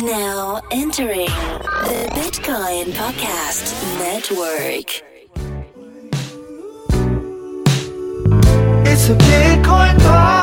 Now entering the Bitcoin Podcast Network. It's a Bitcoin podcast.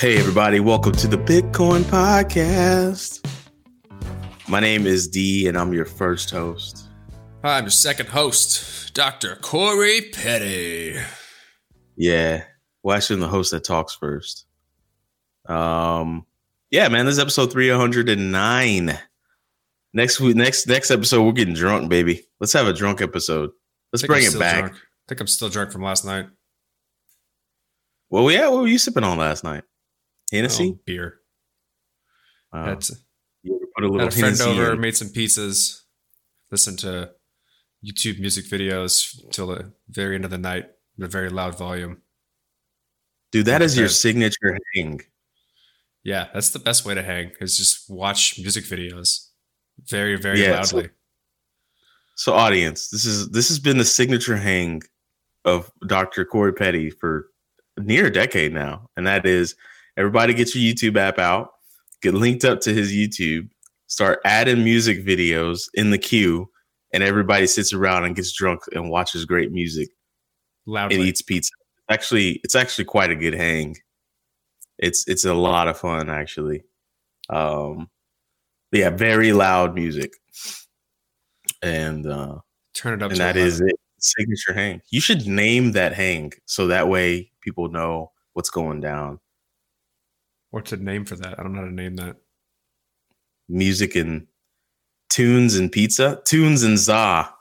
Hey, everybody, welcome to the Bitcoin Podcast. My name is D, and I'm your first host. Hi, I'm your second host, Dr. Corey Petty. Yeah, well, actually, I'm the host that talks first. Um, yeah, man, this is episode 309. Next week, next next episode, we're getting drunk, baby. Let's have a drunk episode. Let's bring I'm it back. drunk. I think I'm still drunk from last night. Well, yeah, what were you sipping on last night? Hennessy. Oh, beer. Wow. Had, ever put a had little a friend Hennessy over, in? made some pizzas, listened to YouTube music videos till the very end of the night at a very loud volume. Dude, that is your signature hang. Yeah, that's the best way to hang is just watch music videos very, very Yeah, so- loudly. So, audience, this is this has been the signature hang of Dr. Corey Petty for near a decade now, and that is everybody get your YouTube app out, get linked up to his YouTube, start adding music videos in the queue, and everybody sits around and gets drunk and watches great music loudly. and eats pizza. Actually, it's actually quite a good hang. It's it's a lot of fun actually. Um, yeah, very loud music, and uh, Turn it up and that 11. is it. Signature hang. You should name that hang so that way people know what's going down. What's a name for that? I don't know how to name that. Music and tunes and pizza. Tunes and za.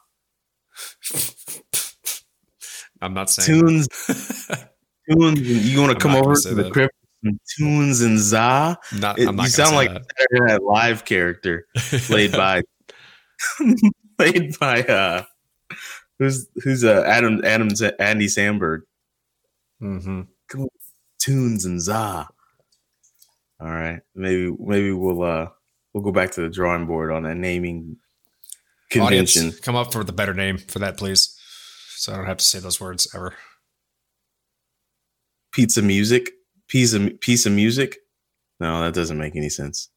I'm not saying Tunes. Tunes. And you want to come over to the that. crib? with some Tunes and za. Not, It- I'm not you sound like that. a Saturday Night Live character played by played by uh who's who's uh Adam Adam Andy Samberg. hmm Tunes and za. All right, maybe maybe we'll uh we'll go back to the drawing board on that naming convention. Audience, come up with a better name for that, please. So I don't have to say those words ever. Pizza music, piece of piece of music. No, that doesn't make any sense.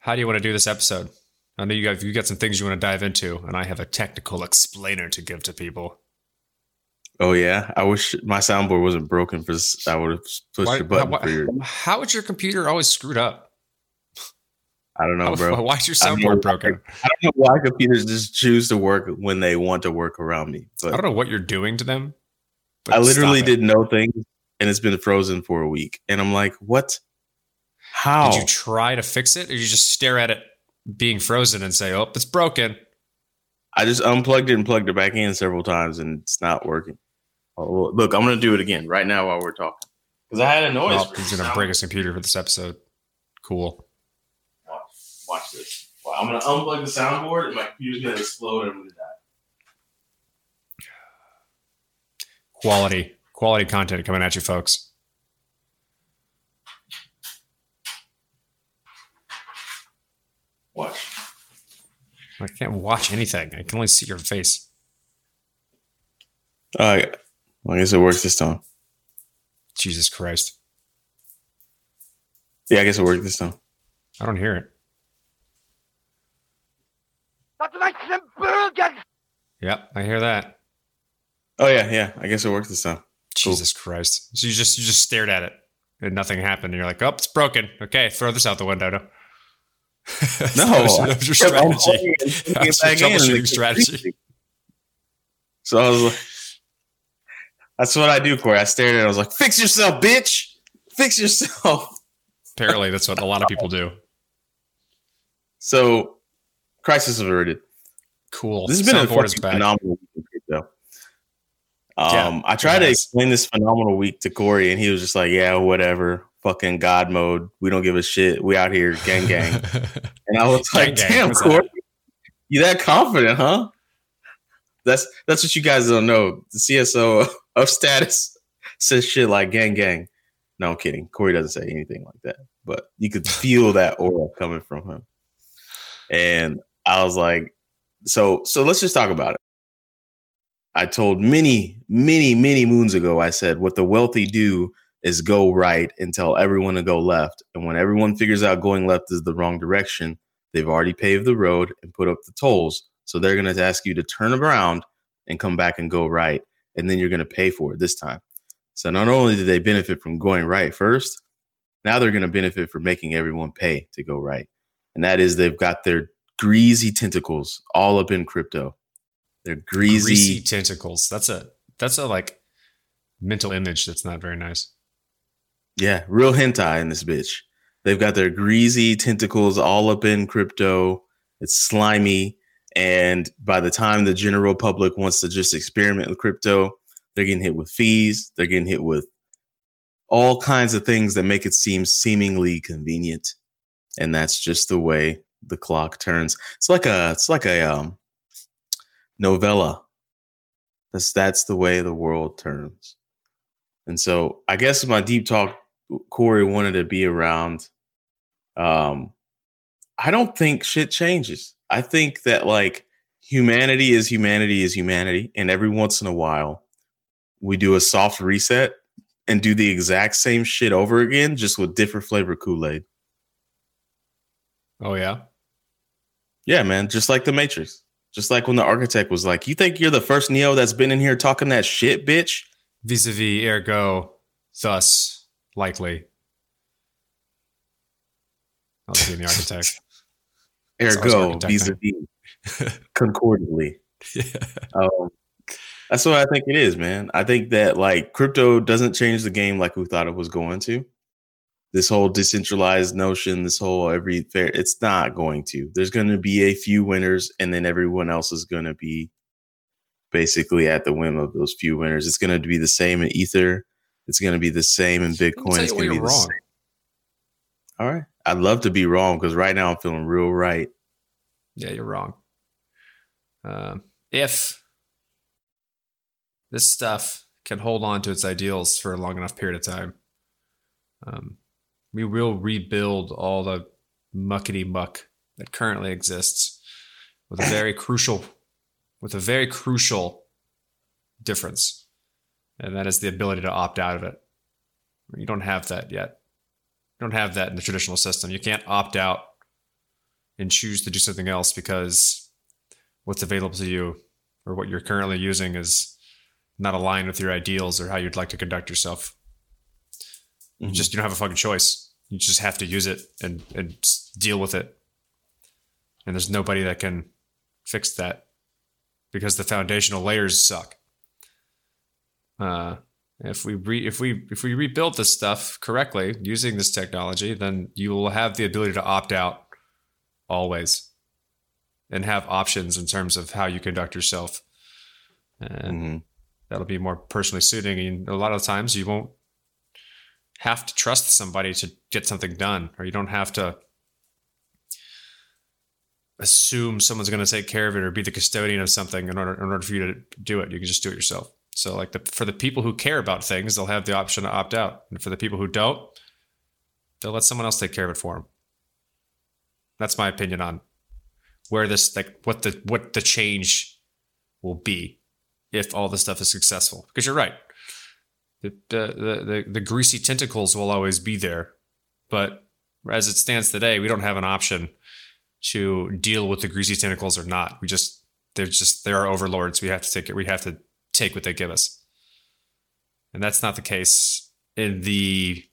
How do you want to do this episode? I know you got you got some things you want to dive into, and I have a technical explainer to give to people. Oh yeah, I wish my soundboard wasn't broken for this. I would have pushed Why, your button how, for your. how is your computer always screwed up? I don't know, bro. Why is your soundboard broken? I don't know why computers just choose to work when they want to work around me. I don't know what you're doing to them. I literally did no thing, and it's been frozen for a week. And I'm like, what? How? Did you try to fix it, or you just stare at it being frozen and say, "Oh, it's broken"? I just unplugged it and plugged it back in several times, and it's not working. Oh, look, I'm gonna do it again right now while we're talking because I had a noise. For he's gonna break his computer for this episode. Cool. Watch, watch this. Well, I'm gonna unplug the soundboard, and my computer's gonna explode, and I'm gonna die. Quality, quality content coming at you, folks. Watch. I can't watch anything. I can only see your face. All right. Well, I guess it works this time. Jesus Christ. Yeah, I guess it worked this time. I don't hear it. Yep, I hear that. Oh yeah, yeah. I guess it worked this time. Cool. Jesus Christ. So you just you just stared at it and nothing happened and you're like, oh, it's broken. Okay, throw this out the window. No. No, that was, that was your I kept unplugging strategy. it and putting That's it back your troubleshooting strategy. So I was like, that's what I do, Corey. I stared at it. I was like, fix yourself, bitch. Fix yourself. Apparently, that's what a lot of people do. So, crisis averted. Cool. This has been a Soundboard phenomenal week in crypto. Yeah, Um, I tried to explain this phenomenal week to Corey, and he was just like, "Yeah, whatever, fucking God mode. We don't give a shit. We out here, gang, gang." And I was Gang, like, gang. "Damn, Corey, you that confident, huh?" That's that's what you guys don't know. The CSO of status says shit like "gang, gang." No, I'm kidding. Corey doesn't say anything like that, but you could feel that aura coming from him. And I was like, "So, so let's just talk about it." I told many, many, many moons ago, I said, what the wealthy do is go right and tell everyone to go left. And when everyone figures out going left is the wrong direction, they've already paved the road and put up the tolls. So they're going to ask you to turn around and come back and go right. And then you're going to pay for it this time. So not only did they benefit from going right first, now they're going to benefit from making everyone pay to go right. And that is they've got their greasy tentacles all up in crypto. They're greasy, Greasy tentacles. That's a that's a like mental image that's not very nice. Yeah, real hentai in this bitch. They've got their greasy tentacles all up in crypto. It's slimy. And by the time the general public wants to just experiment with crypto, they're getting hit with fees. They're getting hit with all kinds of things that make it seem seemingly convenient. And that's just the way the clock turns. It's like a it's like a um novella. That's that's the way the world turns. And so I guess my deep talk, Corey wanted to be around. Um, I don't think shit changes. I think that like humanity is humanity is humanity, and every once in a while, we do a soft reset and do the exact same shit over again, just with different flavor Kool Aid. Oh yeah. Yeah, man, just like the Matrix. Just like when the architect was like, "You think you're the first Neo that's been in here talking that shit, bitch?" Vis-a-vis, ergo, thus, likely. I'll be the architect. Ergo, vis-a-vis, concordantly. yeah. Um, that's what I think it is, man. I think that like crypto doesn't change the game like we thought it was going to. This whole decentralized notion, this whole every fair, it's not going to. There's going to be a few winners, and then everyone else is going to be basically at the whim of those few winners. It's going to be the same in Ether. It's going to be the same in Bitcoin. It's going to be the wrong. same. All right. I'd love to be wrong because right now I'm feeling real right. Yeah, you're wrong. Um, if this stuff can hold on to its ideals for a long enough period of time, um, we will rebuild all the muckety muck that currently exists with a very crucial, with a very crucial difference, and that is the ability to opt out of it. You don't have that yet. You don't have that in the traditional system. You can't opt out and choose to do something else because what's available to you or what you're currently using is not aligned with your ideals or how you'd like to conduct yourself. You Mhm. just you don't have a fucking choice. You just have to use it and and deal with it. And there's nobody that can fix that because the foundational layers suck. Uh, if we re, if we if we rebuild this stuff correctly using this technology, then you will have the ability to opt out always and have options in terms of how you conduct yourself. And Mhm. that'll be more personally suiting. And a lot of times you won't have to trust somebody to get something done, or you don't have to assume someone's going to take care of it or be the custodian of something in order in order for you to do it. You can just do it yourself. So, like the for the people who care about things, they'll have the option to opt out, and for the people who don't, they'll let someone else take care of it for them. That's my opinion on where this like what the what the change will be if all this stuff is successful. Because you're right, the the the, the, greasy tentacles will always be there, but as it stands today, we don't have an option to deal with the greasy tentacles or not. We just they're just they're our overlords. We have to take it. We have to take what they give us, and that's not the case in the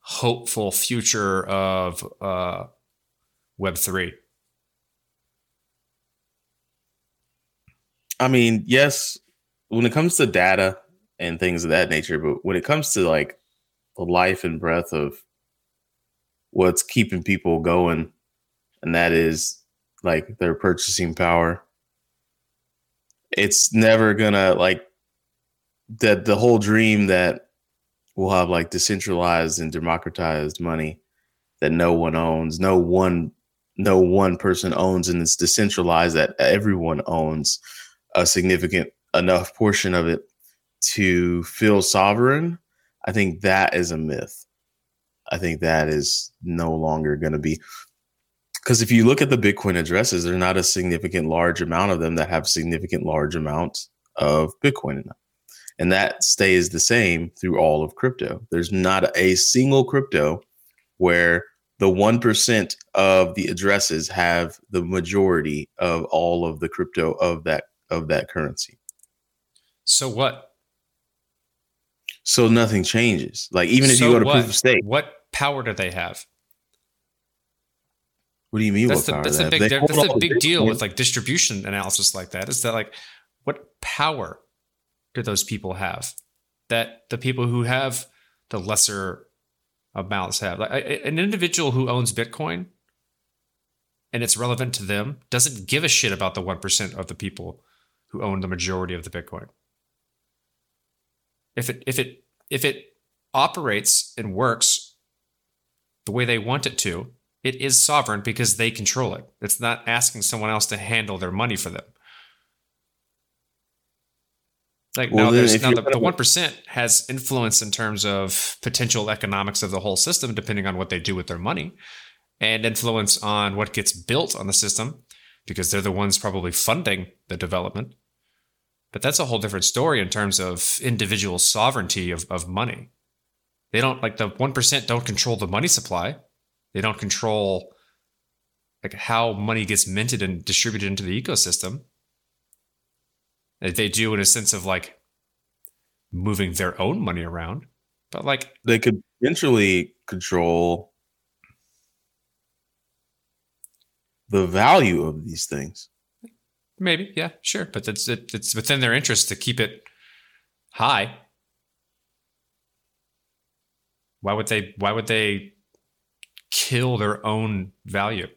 hopeful future of uh, Web three. I mean, yes, when it comes to data and things of that nature, but when it comes to like the life and breath of what's keeping people going, and that is like their purchasing power. It's never gonna like that the whole dream that we'll have like decentralized and democratized money that no one owns, no one no one person owns and it's decentralized that everyone owns a significant enough portion of it to feel sovereign, I think that is a myth. I think that is no longer going to be because if you look at the Bitcoin addresses, there's not a significant large amount of them that have significant large amounts of Bitcoin in them. And that stays the same through all of crypto. There's not a single crypto where the 1% of the addresses have the majority of all of the crypto of that of that currency. So what? So nothing changes. Like even if So you go to what? proof of stake, What power do they have? What do you mean? That's the that's a big that's a the big deal with like distribution analysis like that. Is that like what power do those people have that the people who have the lesser amounts have? Like an individual who owns Bitcoin and it's relevant to them doesn't give a shit about the one percent of the people who own the majority of the Bitcoin. If it if it if it operates and works the way they want it to, it is sovereign because they control it. It's not asking someone else to handle their money for them. Like Well, now, there's, now the, the one percent has influence in terms of potential economics of the whole system, depending on what they do with their money, and influence on what gets built on the system, because they're the ones probably funding the development. But that's a whole different story in terms of individual sovereignty of, of money. They don't like the one percent don't control the money supply. They don't control like how money gets minted and distributed into the ecosystem. They- They do in a sense of like moving their own money around. But like they could potentially control the value of these things. maybe, yeah, sure. But it's it, it's within their interest to keep it high. Why would they why would they kill their own value?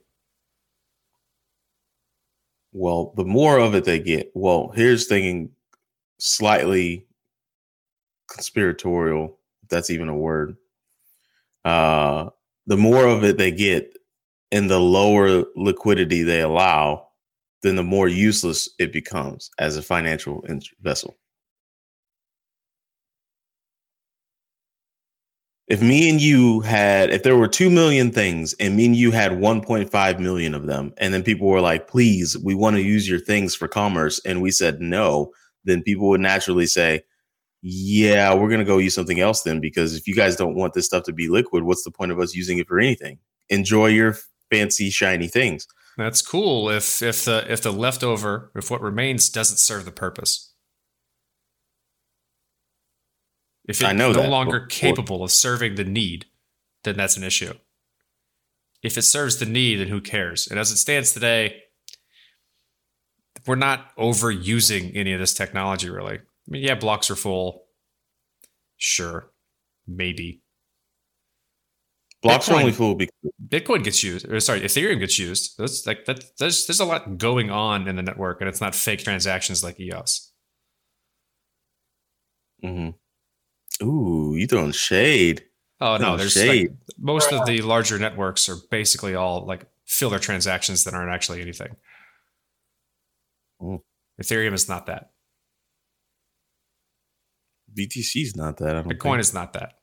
Well, the more of it they get, well, here's thinking slightly conspiratorial, if that's even a word. Uh, the more of it they get and the lower liquidity they allow, then the more useless it becomes as a financial vessel. If me and you had, if there were 2 million things and me and you had 1.5 million of them, and then people were like, please, we want to use your things for commerce, and we said no, then people would naturally say, yeah, we're going to go use something else then, because if you guys don't want this stuff to be liquid, what's the point of us using it for anything? Enjoy your fancy, shiny things. That's cool if if the if the leftover, if what remains doesn't serve the purpose. If it's no that, longer capable of serving the need, then that's an issue. If it serves the need, then who cares? And as it stands today, we're not overusing any of this technology really. I mean, yeah, blocks are full. Sure. Maybe. Blocks are only full because Bitcoin gets used, or sorry, Ethereum gets used. That's like that. There's there's a lot going on in the network, and it's not fake transactions like EOS. Mhm. Ooh, you throwing shade. Oh no, there's shade. like, most of the larger networks are basically all like filler transactions that aren't actually anything. Mm. Ethereum is not that. BTC is not that. I don't Bitcoin think. is not that.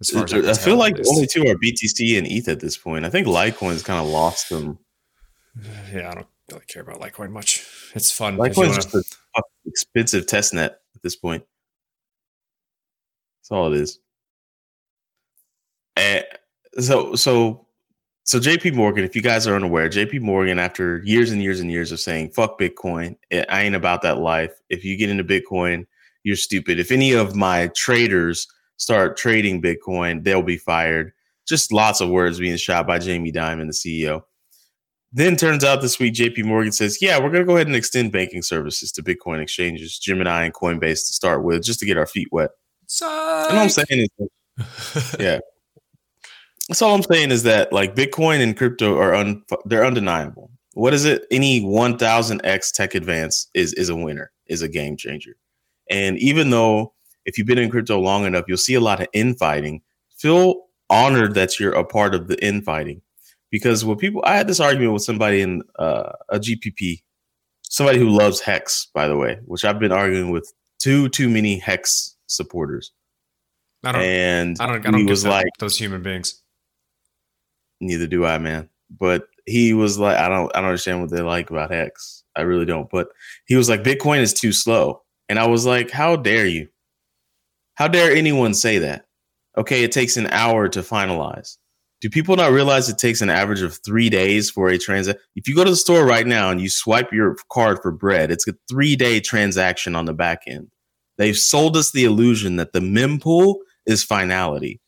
As far as I, I feel like only two are BTC and ETH at this point. I think Litecoin's kind of lost them. Yeah, I don't really care about Litecoin much. It's fun. Litecoin's wanna- just a fucking expensive test net this point. That's all it is. And so, so, so JP Morgan, if you guys are unaware, JP Morgan, after years and years and years of saying, fuck Bitcoin, eh, I ain't about that life. If you get into Bitcoin, you're stupid. If any of my traders start trading Bitcoin, they'll be fired. Just lots of words being shot by Jamie Dimon, the CEO. Then turns out this week, JP Morgan says, yeah, we're going to go ahead and extend banking services to Bitcoin exchanges, Gemini and Coinbase to start with, just to get our feet wet. And all I'm saying is, yeah, That's all I'm saying is that like Bitcoin and crypto are un, they're undeniable. What is it? Any 1000x tech advance is is a winner, is a game changer. And even though if you've been in crypto long enough, you'll see a lot of infighting. Feel honored that you're a part of the infighting because what people I had this argument with somebody in uh, a GPP, somebody who loves Hex, by the way, which I've been arguing with too too many Hex supporters. I don't. and I don't. I he don't was that, like, those human beings. neither do I, man. But he was like, I don't, I don't understand what they like about Hex. I really don't. But he was like, Bitcoin is too slow, and I was like, how dare you? How dare anyone say that? Okay, it takes an hour to finalize. Do people not realize it takes an average of three days for a transaction? If you go to the store right now and you swipe your card for bread, it's a three day transaction on the back end. They've sold us the illusion that the mempool is finality.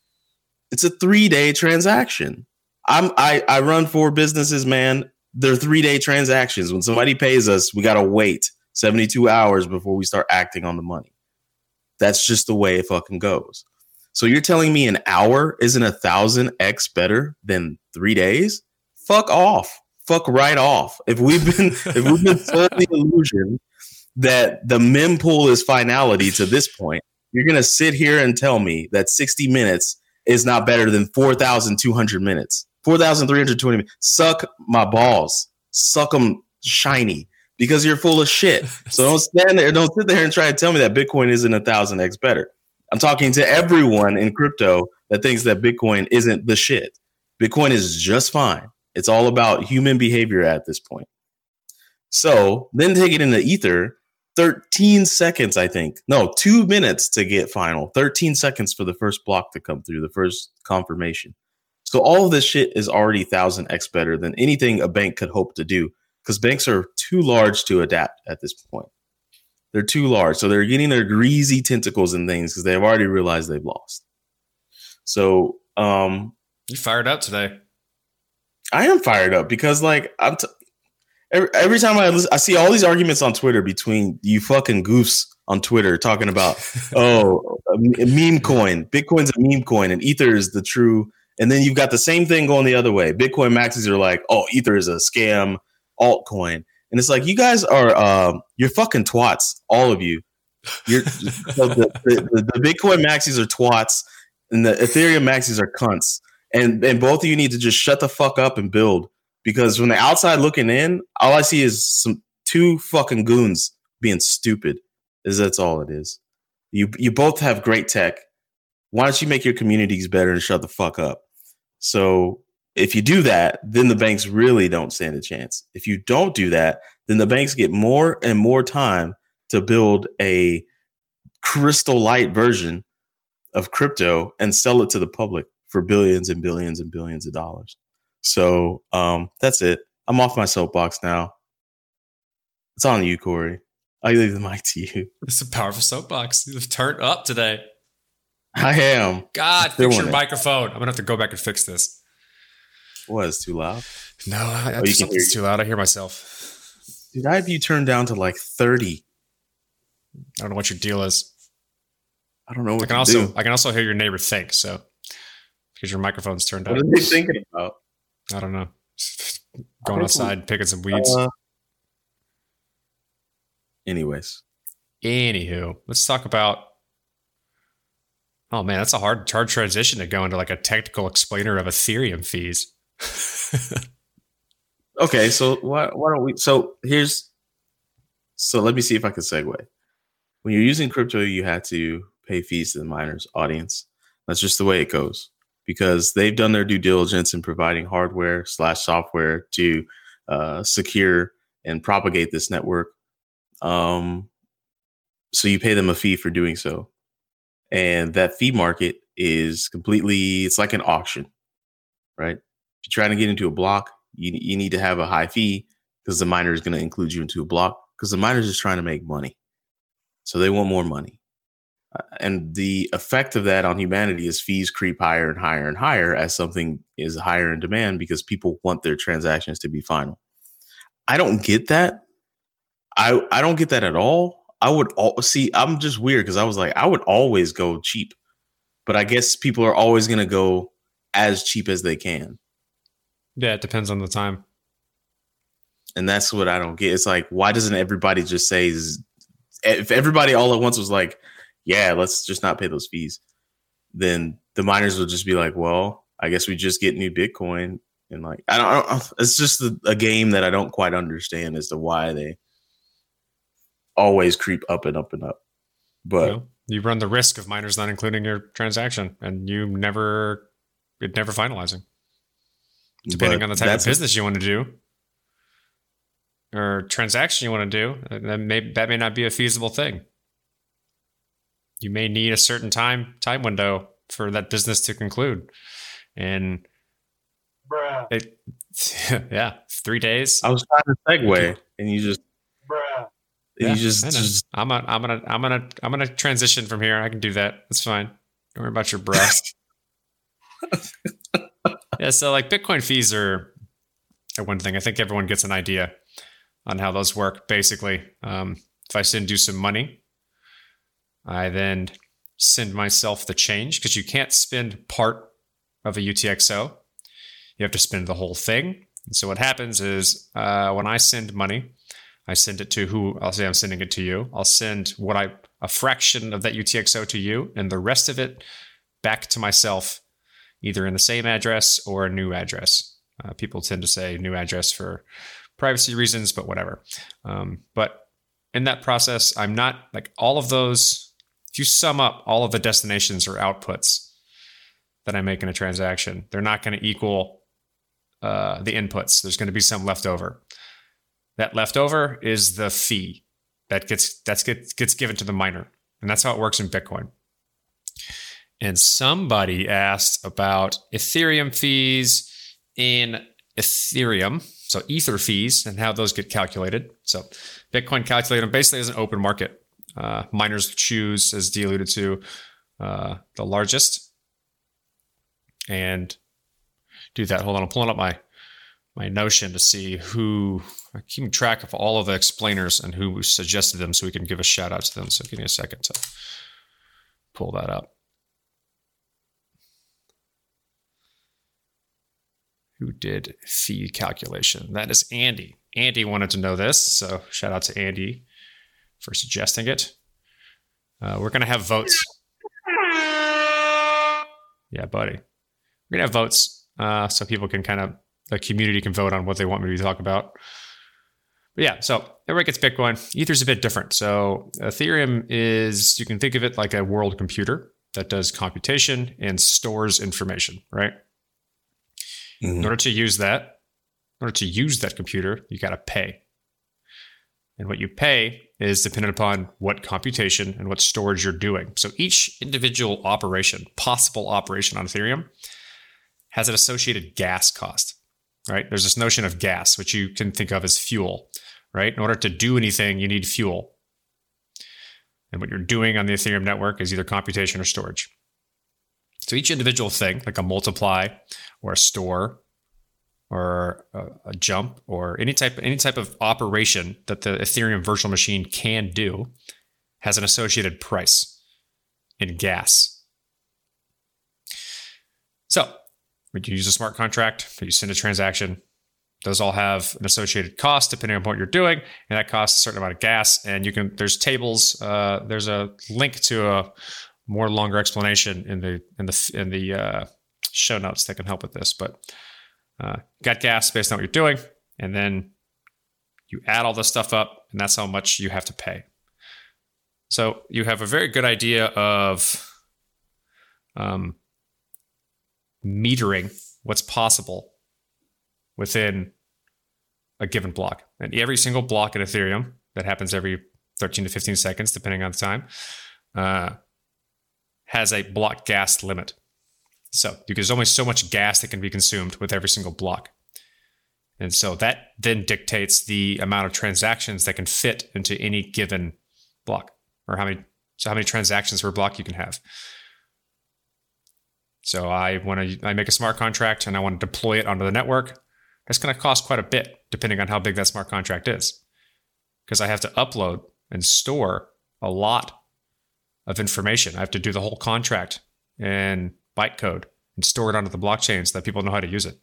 It's a three day transaction. I'm I I run four businesses, man. They're three day transactions. When somebody pays us, we gotta wait 72 hours before we start acting on the money. That's just the way it fucking goes. So you're telling me an hour isn't a thousand X better than three days? Fuck off. Fuck right off. If we've been if we've been sold the illusion that the mempool is finality to this point, you're gonna sit here and tell me that 60 minutes is not better than 4,200 minutes. 4,320 minutes. Suck my balls. Suck them shiny because you're full of shit. So don't stand there. Don't sit there and try to tell me that Bitcoin isn't a thousand X better. I'm talking to everyone in crypto that thinks that Bitcoin isn't the shit. Bitcoin is just fine. It's all about human behavior at this point. So then take it into Ether, 13 seconds, I think. No, two minutes to get final. 13 seconds for the first block to come through, the first confirmation. So all of this shit is already 1000x better than anything a bank could hope to do because banks are too large to adapt at this point. They're too large. So they're getting their greasy tentacles and things because they've already realized they've lost. So um You fired up today. I am fired up because like I'm t- every, every time I listen, I see all these arguments on Twitter between you fucking goofs on Twitter talking about oh a meme coin, Bitcoin's a meme coin, and Ether is the true. And then you've got the same thing going the other way. Bitcoin maxis are like, oh, Ether is a scam altcoin, and it's like you guys are um, you're fucking twats, all of you. You're so the, the, the Bitcoin maxis are twats, and the Ethereum maxis are cunts and and both of you need to just shut the fuck up and build because from the outside looking in, all I see is some two fucking goons being stupid. Is that's all it is. You you both have great tech. Why don't you make your communities better and shut the fuck up? So if you do that, then the banks really don't stand a chance. If you don't do that, then the banks get more and more time to build a crystal light version of crypto and sell it to the public for billions and billions and billions of dollars. So um, that's it. I'm off my soapbox now. It's on you, Corey. I leave the mic to you. It's a powerful soapbox. You've turned up today. I am. God, fix your it. microphone. I'm gonna have to go back and fix this. What is too loud? No, I, Oh, you can something's hear too loud. I hear myself. Dude, I have you turned down to like 30. I don't know what your deal is. I don't know I can also do. I can also hear your neighbor think. So because your microphone's turned What up. are they thinking about? I don't know. Going outside, picking some weeds. Uh, anyways, Anywho, let's talk about. Oh man, that's a hard, hard transition to go into like a technical explainer of Ethereum fees. okay. So why why don't we? So here's. So let me see if I can segue. When you're using crypto, you have to pay fees to the miners audience. That's just the way it goes because they've done their due diligence in providing hardware slash software to uh, secure and propagate this network. Um, so you pay them a fee for doing so, and that fee market is completely. It's like an auction, right? If you're trying to get into a block, you you need to have a high fee because the miner is going to include you into a block because the miner is just trying to make money, so they want more money. Uh, and the effect of that on humanity is fees creep higher and higher and higher as something is higher in demand because people want their transactions to be final. I don't get that. I I don't get that at all. I would all see. I'm just weird because I was like, I would always go cheap, but I guess people are always going to go as cheap as they can. Yeah, it depends on the time. And that's what I don't get. It's like, why doesn't everybody just say, if everybody all at once was like, yeah, let's just not pay those fees, then the miners would just be like, well, I guess we just get new Bitcoin. And like, I don't, I don't it's just a, a game that I don't quite understand as to why they always creep up and up and up. But you, know, you run the risk of miners not including your transaction, and you never it never finalizing. Depending but on the type of that's a- business you want to do or transaction you want to do, that may that may not be a feasible thing. You may need a certain time time window for that business to conclude, and Bruh, it yeah three days. I was trying to segue, and you just bruh. you just I know. just I'm gonna, I'm gonna, I'm gonna, I'm gonna transition from here. I can do that. That's fine. Don't worry about your breast. yeah. So like Bitcoin fees are, one thing. I think everyone gets an idea on how those work. Basically, um, if I send you some money, I then send myself the change because you can't spend part of a UTXO. You have to spend the whole thing. And so what happens is uh, when I send money, I send it to who I'll say I'm sending it to you. I'll send what I a fraction of that UTXO to you, and the rest of it back to myself, either in the same address or a new address. Uh, people tend to say new address for privacy reasons, but whatever. Um, but in that process, I'm not like all of those. If you sum up all of the destinations or outputs that I make in a transaction, they're not going to equal uh, the inputs. There's going to be some left over. That leftover is the fee that gets that's gets gets given to the miner, and that's how it works in Bitcoin. And somebody asked about Ethereum fees in Ethereum, so Ether fees, and how those get calculated. So Bitcoin calculated them basically as an open market. Uh, miners choose, as D alluded to, uh, the largest, and do that. Hold on, I'm pulling up my my notion to see who I'm keeping track of all of the explainers and who suggested them so we can give a shout out to them. So give me a second to pull that up. Who did fee calculation? That is Andy. Andy wanted to know this, so shout out to Andy for suggesting it. Uh, we're gonna have votes. Yeah, buddy. We're gonna have votes uh, so people can kind of the community can vote on what they want me to talk about. But yeah, so everybody gets Bitcoin. Ether's a bit different. So Ethereum is you can think of it like a world computer that does computation and stores information, right? In Mhm. order to use that, in order to use that computer, you got to pay. And what you pay is dependent upon what computation and what storage you're doing. So each individual operation, possible operation on Ethereum, has an associated gas cost, right? There's this notion of gas, which you can think of as fuel, right? In order to do anything, you need fuel. And what you're doing on the Ethereum network is either computation or storage. So each individual thing, like a multiply or a store or a, a jump or any type any type of operation that the Ethereum virtual machine can do, has an associated price in gas. So when you use a smart contract, you send a transaction, those all have an associated cost depending on what you're doing, and that costs a certain amount of gas. And you can there's tables. Uh, there's a link to a more longer explanation in the in the in the uh, show notes that can help with this. But uh, got gas based on what you're doing, and then you add all this stuff up, and that's how much you have to pay. So you have a very good idea of um, metering what's possible within a given block. And every single block in Ethereum that happens every 13 to 15 seconds, depending on the time, uh, has a block gas limit. So because there's only so much gas that can be consumed with every single block. And so that then dictates the amount of transactions that can fit into any given block or how many so how many transactions per block you can have. So I want to I make a smart contract and I want to deploy it onto the network. That's going to cost quite a bit depending on how big that smart contract is. Because I have to upload and store a lot of information. I have to do the whole contract in bytecode and store it onto the blockchain so that people know how to use it.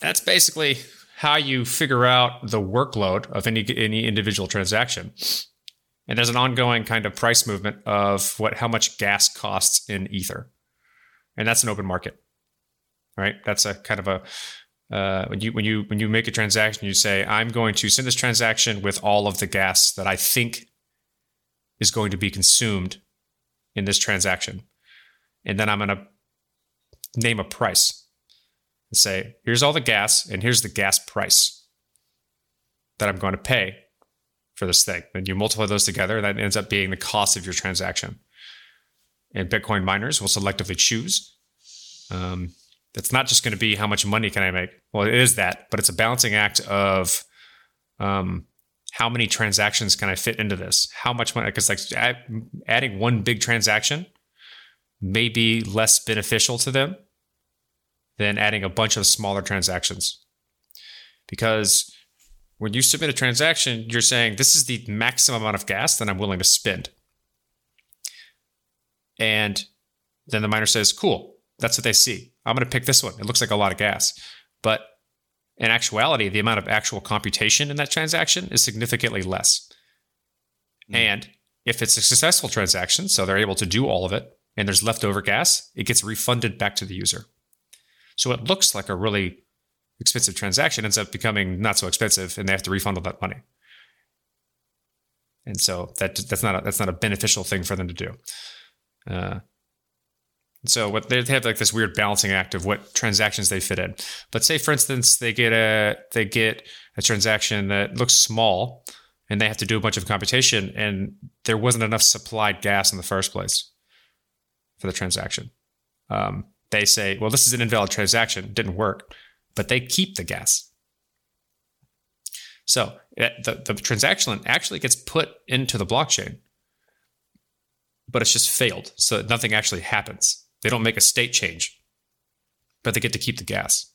That's basically how you figure out the workload of any any individual transaction. And there's an ongoing kind of price movement of what how much gas costs in ether. And that's an open market. Right? That's a kind of a uh, when you when you when you make a transaction, you say, "I'm going to send this transaction with all of the gas that I think is going to be consumed in this transaction," and then I'm going to name a price and say, "Here's all the gas, and here's the gas price that I'm going to pay for this thing." And you multiply those together, and that ends up being the cost of your transaction. And Bitcoin miners will selectively choose. Um, it's not just going to be how much money can I make. Well, it is that, but it's a balancing act of um, how many transactions can I fit into this? How much money? Because like adding one big transaction may be less beneficial to them than adding a bunch of smaller transactions. Because when you submit a transaction, you're saying this is the maximum amount of gas that I'm willing to spend. And then the miner says, cool, that's what they see. I'm going to pick this one. It looks like a lot of gas. But in actuality, the amount of actual computation in that transaction is significantly less. Mm. And if it's a successful transaction, so they're able to do all of it and there's leftover gas, it gets refunded back to the user. So it looks like a really expensive transaction ends up becoming not so expensive and they have to refund all that money. And so that that's not a, that's not a beneficial thing for them to do. Uh, so what they have like this weird balancing act of what transactions they fit in. But say for instance they get a they get a transaction that looks small and they have to do a bunch of computation and there wasn't enough supplied gas in the first place for the transaction. Um, they say, well, this is an invalid transaction, didn't work, but they keep the gas. So the, the transaction actually gets put into the blockchain, but it's just failed. So nothing actually happens. They don't make a state change, but they get to keep the gas.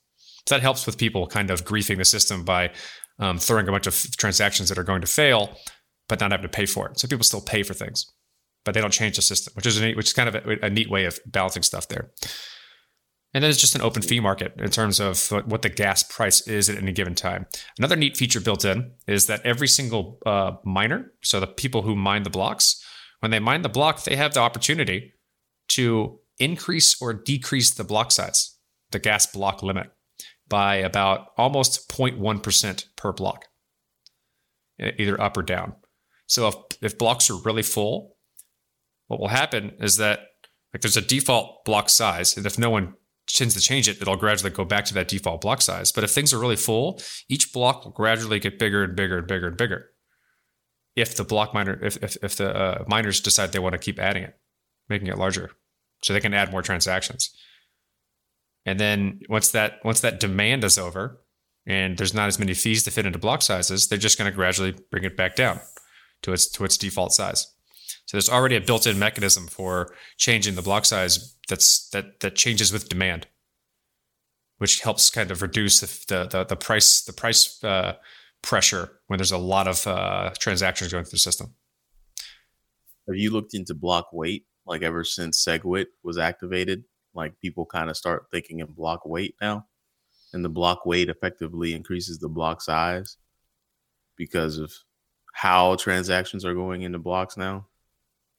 So that helps with people kind of griefing the system by um, throwing a bunch of transactions that are going to fail, but not having to pay for it. So people still pay for things, but they don't change the system, which is neat, which is kind of a, a neat way of balancing stuff there. And then it's just an open fee market in terms of what the gas price is at any given time. Another neat feature built in is that every single uh, miner, so the people who mine the blocks, when they mine the block, they have the opportunity to increase or decrease the block size, the gas block limit, by about almost 0.1% per block, either up or down. So if, if blocks are really full, what will happen is that like there's a default block size, and if no one tends to change it, it'll gradually go back to that default block size. But if things are really full, each block will gradually get bigger and bigger and bigger and bigger. If the block miner, if if, if the uh, miners decide they want to keep adding it, making it larger so they can add more transactions. And then once that once that demand is over and there's not as many fees to fit into block sizes, they're just going to gradually bring it back down to its to its default size. So there's already a built-in mechanism for changing the block size that's that that changes with demand, which helps kind of reduce the the, the price the price uh, pressure when there's a lot of uh, transactions going through the system. Have you looked into block weight? Like ever since SegWit was activated, like people kind of start thinking in block weight now. And the block weight effectively increases the block size because of how transactions are going into blocks now.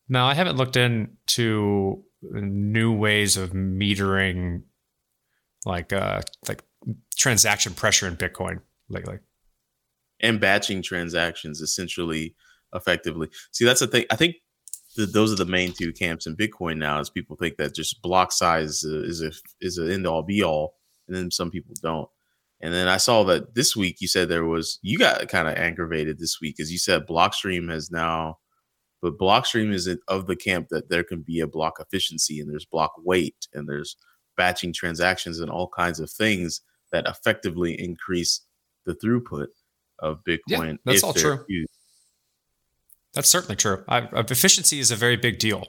Now I haven't looked into new ways of metering like uh like transaction pressure in Bitcoin lately. And batching transactions essentially effectively. See, that's the thing. I think those are the main two camps in Bitcoin now. Is people think that just block size is a is an end all be all, and then some people don't. And then I saw that this week you said there was you got kind of aggravated this week as you said Blockstream has now, but Blockstream is of the camp that there can be a block efficiency and there's block weight and there's batching transactions and all kinds of things that effectively increase the throughput of Bitcoin. Yeah, that's all true. Used. That's certainly true. I, uh, efficiency is a very big deal.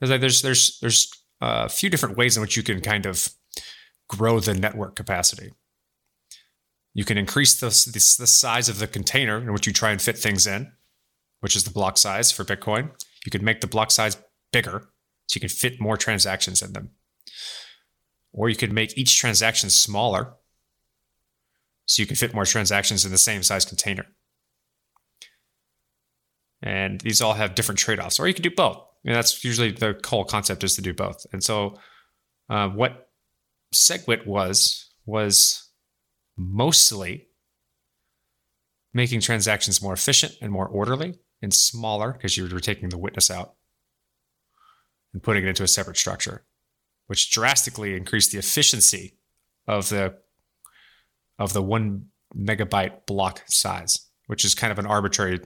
There's there's there's uh, a few different ways in which you can kind of grow the network capacity. You can increase the, the, the size of the container in which you try and fit things in, which is the block size for Bitcoin. You can make the block size bigger so you can fit more transactions in them. Or you could make each transaction smaller so you can fit more transactions in the same size container. And these all have different trade offs, or you can do both. And that's usually the whole concept is to do both. And so, uh, what SegWit was, was mostly making transactions more efficient and more orderly and smaller because you were taking the witness out and putting it into a separate structure, which drastically increased the efficiency of the of the one megabyte block size, which is kind of an arbitrary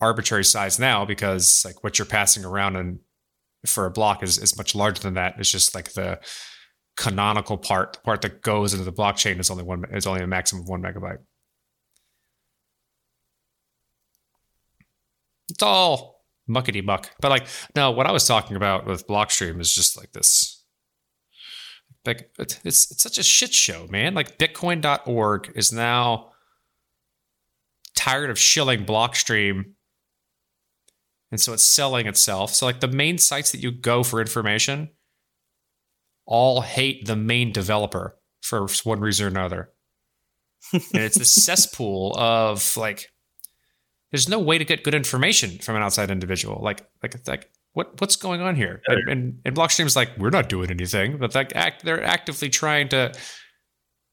arbitrary size now because like what you're passing around and for a block is, is much larger than that. It's just like the canonical part, the part that goes into the blockchain is only one is only a maximum of one megabyte. It's all muckety muck. But like no, what I was talking about with Blockstream is just like this. Like it's it's such a shit show, man. Like Bitcoin.org is now tired of shilling Blockstream. And so it's selling itself. So like the main sites that you go for information all hate the main developer for one reason or another. and it's this cesspool of like there's no way to get good information from an outside individual. Like, like, like, what what's going on here? And, and, and Blockstream's like, we're not doing anything, but like, act, they're actively trying to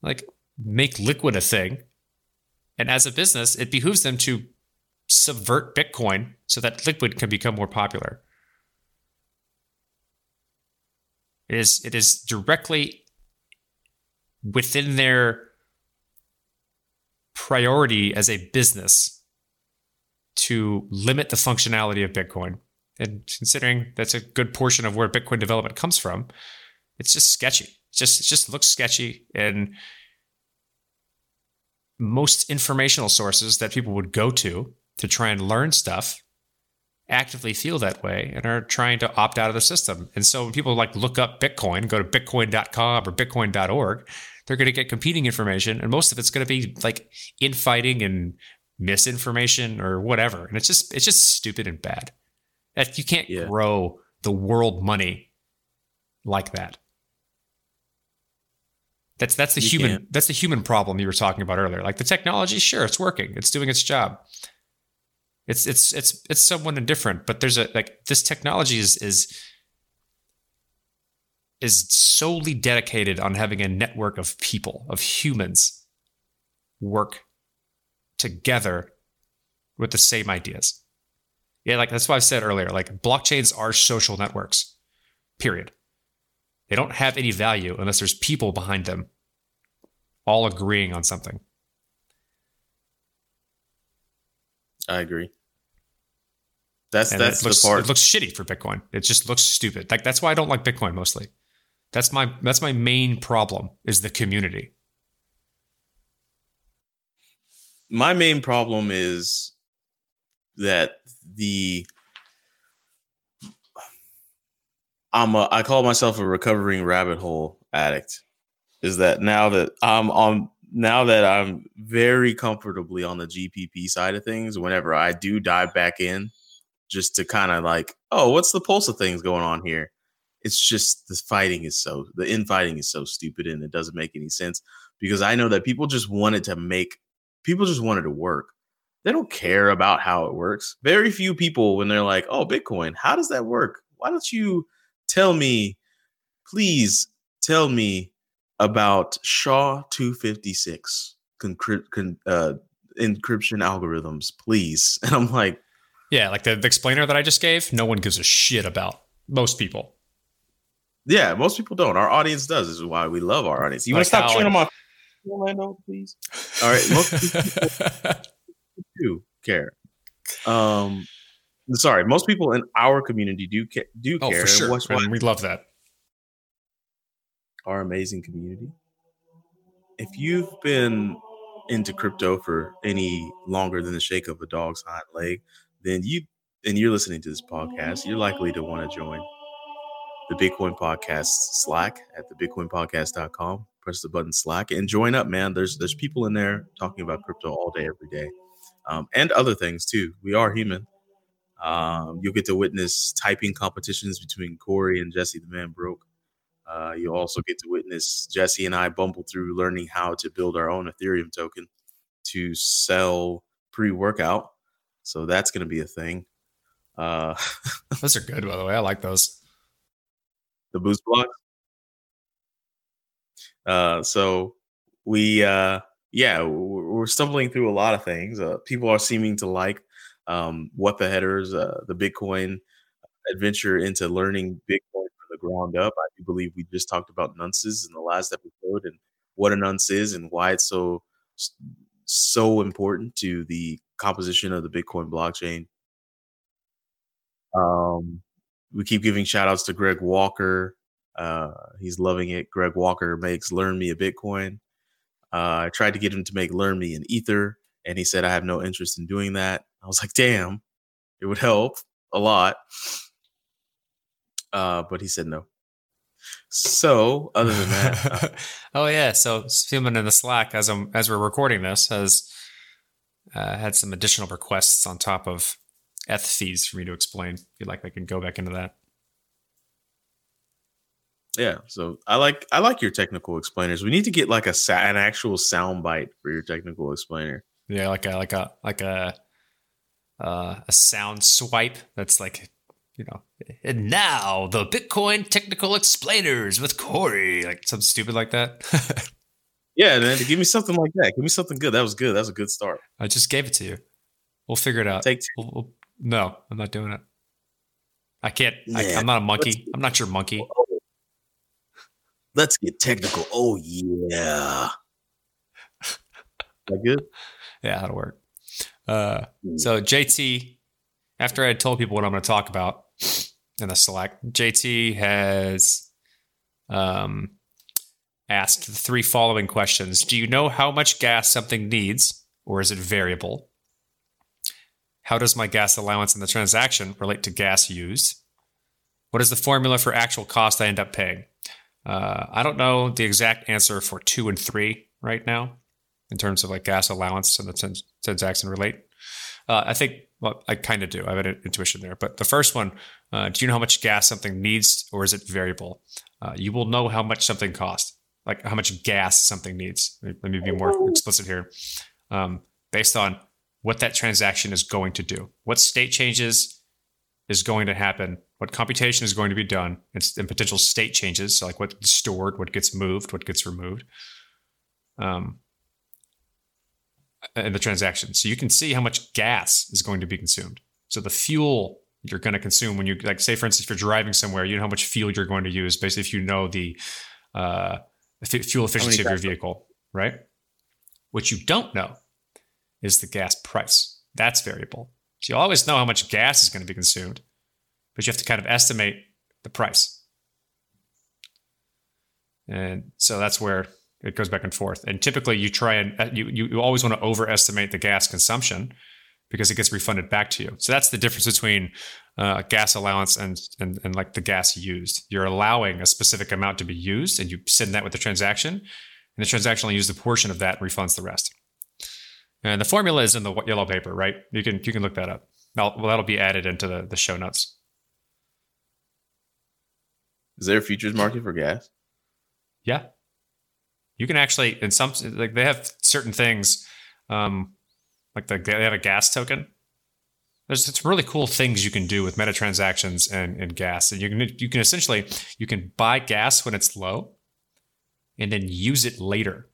like make liquid a thing. And as a business, it behooves them to subvert Bitcoin so that liquid can become more popular. It is it is directly within their priority as a business to limit the functionality of Bitcoin. And considering that's a good portion of where Bitcoin development comes from, it's just sketchy. It's just it just looks sketchy and most informational sources that people would go to to try and learn stuff actively feel that way and are trying to opt out of the system. And so when people like look up Bitcoin, go to bitcoin.com or bitcoin.org, they're going to get competing information and most of it's going to be like infighting and misinformation or whatever. And it's just it's just stupid and bad. That you can't Yeah. grow the world money like that. That's that's the You human can't. that's the human problem you were talking about earlier. Like the technology, sure, it's working. It's doing its job. It's it's it's it's somewhat indifferent, but there's a like this technology is is is solely dedicated on having a network of people, of humans work together with the same ideas. Yeah, like that's why I said earlier, like blockchains are social networks. Period. They don't have any value unless there's people behind them all agreeing on something. I agree. That's And that's it looks, the part. It looks shitty for Bitcoin. It just looks stupid. Like that's why I don't like Bitcoin mostly. That's my that's my main problem is the community. my main problem is that the I'm a I call myself a recovering rabbit hole addict. Is that now that I'm on now that I'm very comfortably on the GPP side of things, whenever I do dive back in, just to kind of like, oh, what's the pulse of things going on here? It's just the fighting is so the infighting is so stupid and it doesn't make any sense because I know that people just wanted to make people just wanted to work. They don't care about how it works. Very few people, when they're like, oh, Bitcoin, how does that work? Why don't you tell me, please tell me about SHA 256 concri- con- uh, encryption algorithms, please? And I'm like, Yeah, like the, the explainer that I just gave, no one gives a shit about. Most people. yeah, most people don't. Our audience does. This is why we love our audience. You want to stop how, chewing on like- my Orlando, please? All right, most people do care. Um, sorry, most people in our community do ca- do oh, care. for sure. what's And we love that. our amazing community. If you've been into crypto for any longer than the shake of a dog's hind leg, then you and you're listening to this podcast, you're likely to want to join the Bitcoin Podcast Slack at the bitcoinpodcast.com. Press the button Slack and join up, man. There's there's people in there talking about crypto all day, every day, um, and other things too. We are human. Um, you'll get to witness typing competitions between Corey and Jesse the Man Broke. Uh, you'll also get to witness Jesse and I bumble through learning how to build our own Ethereum token to sell pre workout. So that's going to be a thing. Uh, Those are good, by the way. I like those. the boost blocks. Uh, so we, uh, yeah, we're we're stumbling through a lot of things. Uh, people are seeming to like um, what the headers, uh, the Bitcoin adventure into learning Bitcoin from the ground up. I do believe we just talked about nonces in the last episode and what a nonce is and why it's so so important to the composition of the Bitcoin blockchain. Um, we keep giving shout outs to Greg Walker. Uh, he's loving it. Greg Walker makes Learn Me a Bitcoin. Uh, I tried to get him to make Learn Me an Ether, and he said, I have no interest in doing that. I was like, damn, it would help a lot. Uh, but he said no. So, other than that, oh yeah. So Human in the Slack, as I'm as we're recording this, has uh, had some additional requests on top of ETH fees for me to explain. If you'd like, I can go back into that. yeah. So I like I like your technical explainers. We need to get like a sa- an actual sound bite for your technical explainer. Yeah, like a like a like a uh, a sound swipe that's like you know. And now the Bitcoin technical explainers with Corey, like something stupid like that. Yeah, man. Give me something like that. Give me something good. That was good. That was a good start. I just gave it to you. We'll figure it out. Take two. We'll- we'll- no, I'm not doing it. I can't. I, I'm not a monkey. let's- I'm not your monkey. Let's get technical. Oh yeah. that good? Yeah, that'll work. Uh, so JT, after I had told people what I'm going to talk about in the Slack, JT has um, asked the three following questions: Do you know how much gas something needs, or is it variable? How does my gas allowance in the transaction relate to gas used? What is the formula for actual cost I end up paying? Uh, I don't know the exact answer for two and three right now in terms of like gas allowance and the trans- transaction relate. Uh, I think, well, I kind of do. I have an intuition there. But the first one, uh, do you know how much gas something needs or is it variable? Uh, you will know how much something costs, like how much gas something needs. Let me be more explicit here. Um, based on what that transaction is going to do, what state changes is going to happen, what computation is going to be done, and, and potential state changes, so like what's stored, what gets moved, what gets removed. Um, in the transaction. So you can see how much gas is going to be consumed. So the fuel you're going to consume when you like say for instance if you're driving somewhere, you know how much fuel you're going to use basically if you know the uh, f- fuel efficiency of your vehicle, right? What you don't know is the gas price. That's variable. So you always know how much gas is going to be consumed, but you have to kind of estimate the price. And so that's where it goes back and forth. And typically, you try and uh, you you, always want to overestimate the gas consumption because it gets refunded back to you. So that's the difference between uh, gas allowance and, and and like the gas used. You're allowing a specific amount to be used, and you send that with the transaction, and the transaction only uses a portion of that and refunds the rest. And the formula is in the yellow paper, right? You can you can look that up. That'll, well, that'll be added into the, the show notes. Is there a futures market for gas? Yeah. You can actually, in some, like they have certain things, um, like the, they have a gas token. There's some really cool things you can do with meta transactions and, and gas. And you can, you can essentially, you can buy gas when it's low and then use it later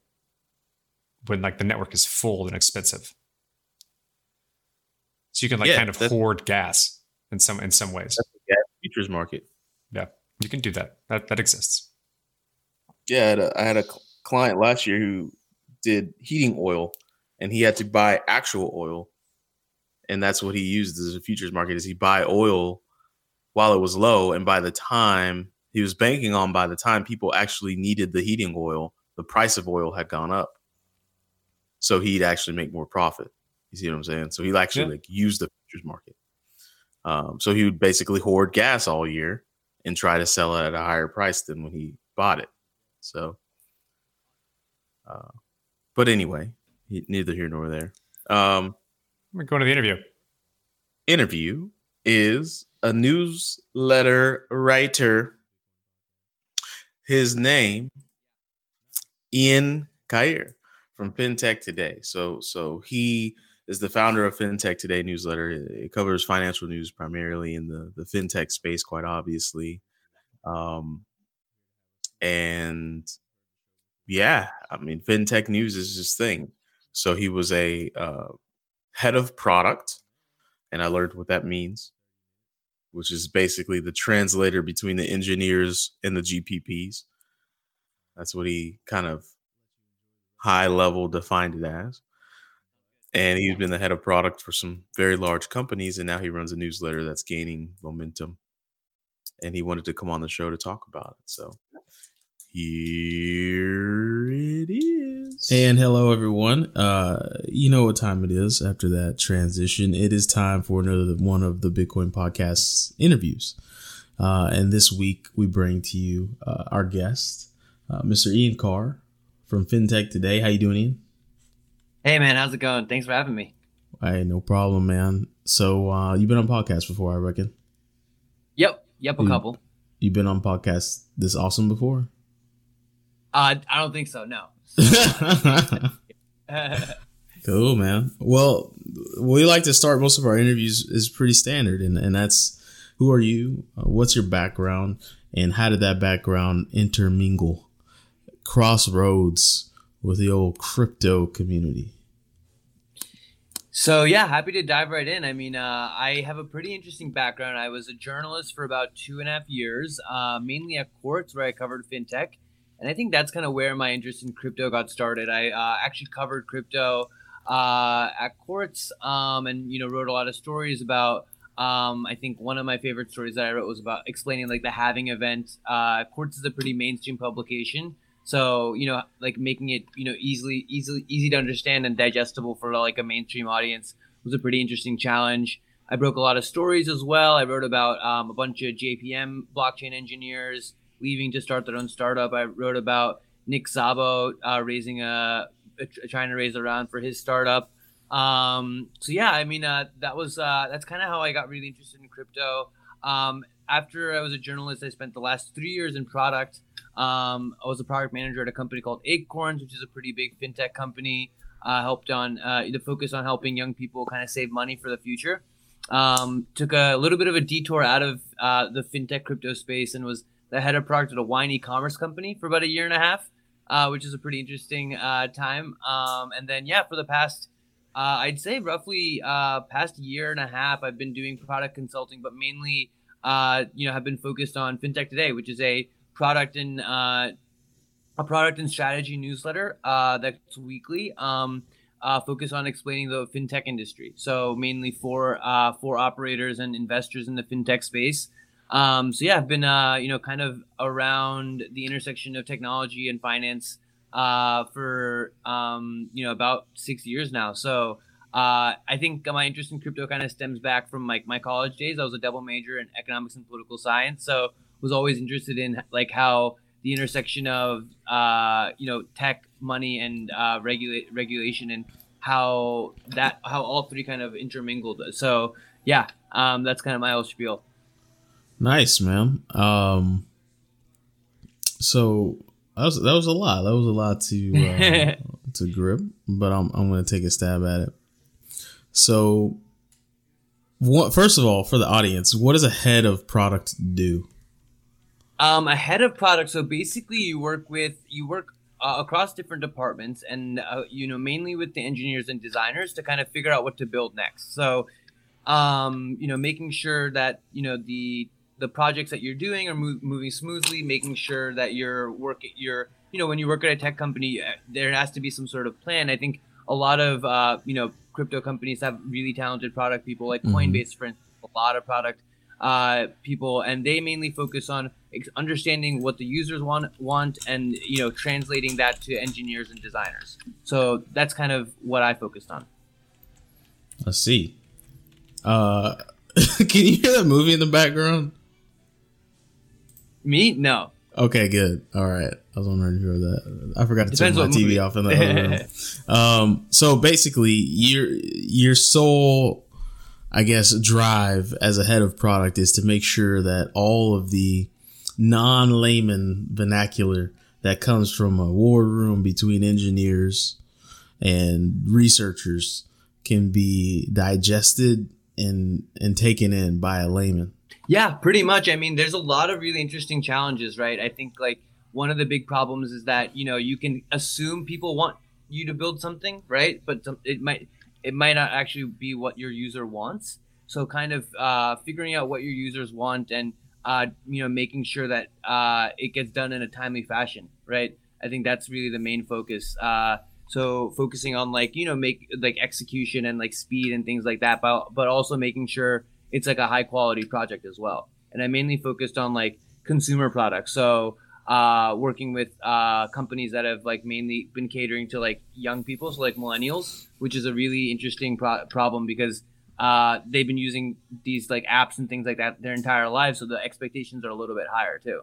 when like the network is full and expensive. So you can like Yeah, kind of hoard gas in some, in some ways. Gas futures market. Yeah. You can do that. That, that exists. Yeah, I had a, I had a cl- client last year who did heating oil, and he had to buy actual oil, and that's what he used as a futures market. Is he buy oil while it was low, and by the time he was banking on, by the time people actually needed the heating oil, the price of oil had gone up, so he'd actually make more profit. You see what I'm saying? So he actually Yeah. like used the futures market. Um, so he would basically hoard gas all year and try to sell it at a higher price than when he bought it. So, uh, but anyway, he- neither here nor there. Um, We're going to the interview. interview is a newsletter writer. His name, Ian Kar from FinTech Today. So, so he is the founder of FinTech Today newsletter. It covers financial news primarily in the the fintech space, quite obviously. Um, and yeah, I mean, fintech news is his thing. So he was a uh, head of product, and I learned what that means, which is basically the translator between the engineers and the GPPs. That's what he kind of high level defined it as. And he's been the head of product for some very large companies, and now he runs a newsletter that's gaining momentum. And he wanted to come on the show to talk about it. So here it is. And hello, everyone. Uh, you know what time it is after that transition. It is time for another one of the Bitcoin Podcast's interviews. Uh, and this week we bring to you uh, our guest, uh, Mr. Ian Kar from FinTech Today. How you doing, Ian? Hey man, how's it going? Thanks for having me. Hey, no problem, man. So uh, you've been on podcasts before, I reckon. Yep, yep, a Mm. couple. You've been on podcasts this awesome before. Uh, I don't think so. No. Cool, man. Well, we like to start most of our interviews is pretty standard, and, and that's who are you? Uh, what's your background? And how did that background intermingle, crossroads with the old crypto community? so yeah, happy to dive right in. I mean, uh, I have a pretty interesting background. I was a journalist for about two and a half years, uh, mainly at Quartz, where I covered fintech, and I think that's kind of where my interest in crypto got started. I uh, actually covered crypto uh, at Quartz, um, and you know, wrote a lot of stories about. Um, I think one of my favorite stories that I wrote was about explaining like the halving event. Uh, Quartz is a pretty mainstream publication, so you know, like making it you know easily, easily, easy to understand and digestible for like a mainstream audience was a pretty interesting challenge. I broke a lot of stories as well. I wrote about um, a bunch of JPM blockchain engineers leaving to start their own startup. I wrote about Nick Szabo uh, raising a, a trying to raise a round for his startup. Um, so yeah, I mean uh, that was uh, that's kind of how I got really interested in crypto. Um, after I was a journalist, I spent the last three years in product. Um, I was a product manager at a company called Acorns, which is a pretty big fintech company. Uh, helped on uh, the focus on helping young people kind of save money for the future. Um, took a little bit of a detour out of uh, the fintech crypto space and was the head of product at a wine e-commerce company for about a year and a half, uh, which is a pretty interesting uh, time. Um, and then yeah, for the past uh, I'd say roughly uh, past year and a half, I've been doing product consulting, but mainly, uh, you know, have been focused on FinTech Today, which is a product and uh, a product and strategy newsletter that's weekly, um, focused on explaining the fintech industry. So mainly for for operators and investors in the fintech space. Um, so yeah, I've been uh, you know kind of around the intersection of technology and finance uh, for um, you know about six years now. So uh, I think my interest in crypto kind of stems back from like my college days. I was a double major in economics and political science, so was always interested in like how the intersection of uh, you know tech, money, and uh, regulate regulation, and how that how all three kind of intermingled. So yeah, um, that's kind of my whole spiel. Nice, man. Um, so that was that was a lot. That was a lot to uh, to grip, but I'm I'm going to take a stab at it. So, what first of all, for the audience, what does a head of product do? Um, a head of product. So basically, you work with you work uh, across different departments, and uh, you know mainly with the engineers and designers to kind of figure out what to build next. So, um, you know, making sure that you know the the projects that you're doing are move, moving smoothly, making sure that your work your you know when you work at a tech company, uh, there has to be some sort of plan. I think a lot of uh, you know crypto companies have really talented product people, like Mhm. Coinbase, for instance, a lot of product uh, people, and they mainly focus on ex- understanding what the users want want and you know translating that to engineers and designers. So that's kind of what I focused on. Let's see. Uh, can you hear that movie in the background? Me, no. Okay, good. All right. I was wondering if that. I forgot to Depends turn my TV movie. off in the other room. Um, so basically, your your sole I guess, drive as a head of product is to make sure that all of the non layman vernacular that comes from a war room between engineers and researchers can be digested and and taken in by a layman. Yeah, pretty much. I mean, there's a lot of really interesting challenges, right? I think like one of the big problems is that you know you can assume people want you to build something, right? But it might it might not actually be what your user wants. So kind of uh, figuring out what your users want and uh, you know making sure that uh, it gets done in a timely fashion, right? I think that's really the main focus. Uh, so focusing on like you know make like execution and like speed and things like that, but but also making sure it's like a high quality project as well. And I mainly focused on like consumer products. So uh, working with uh, companies that have like mainly been catering to like young people, so like millennials, which is a really interesting pro- problem because uh, they've been using these like apps and things like that their entire lives, so the expectations are a little bit higher too.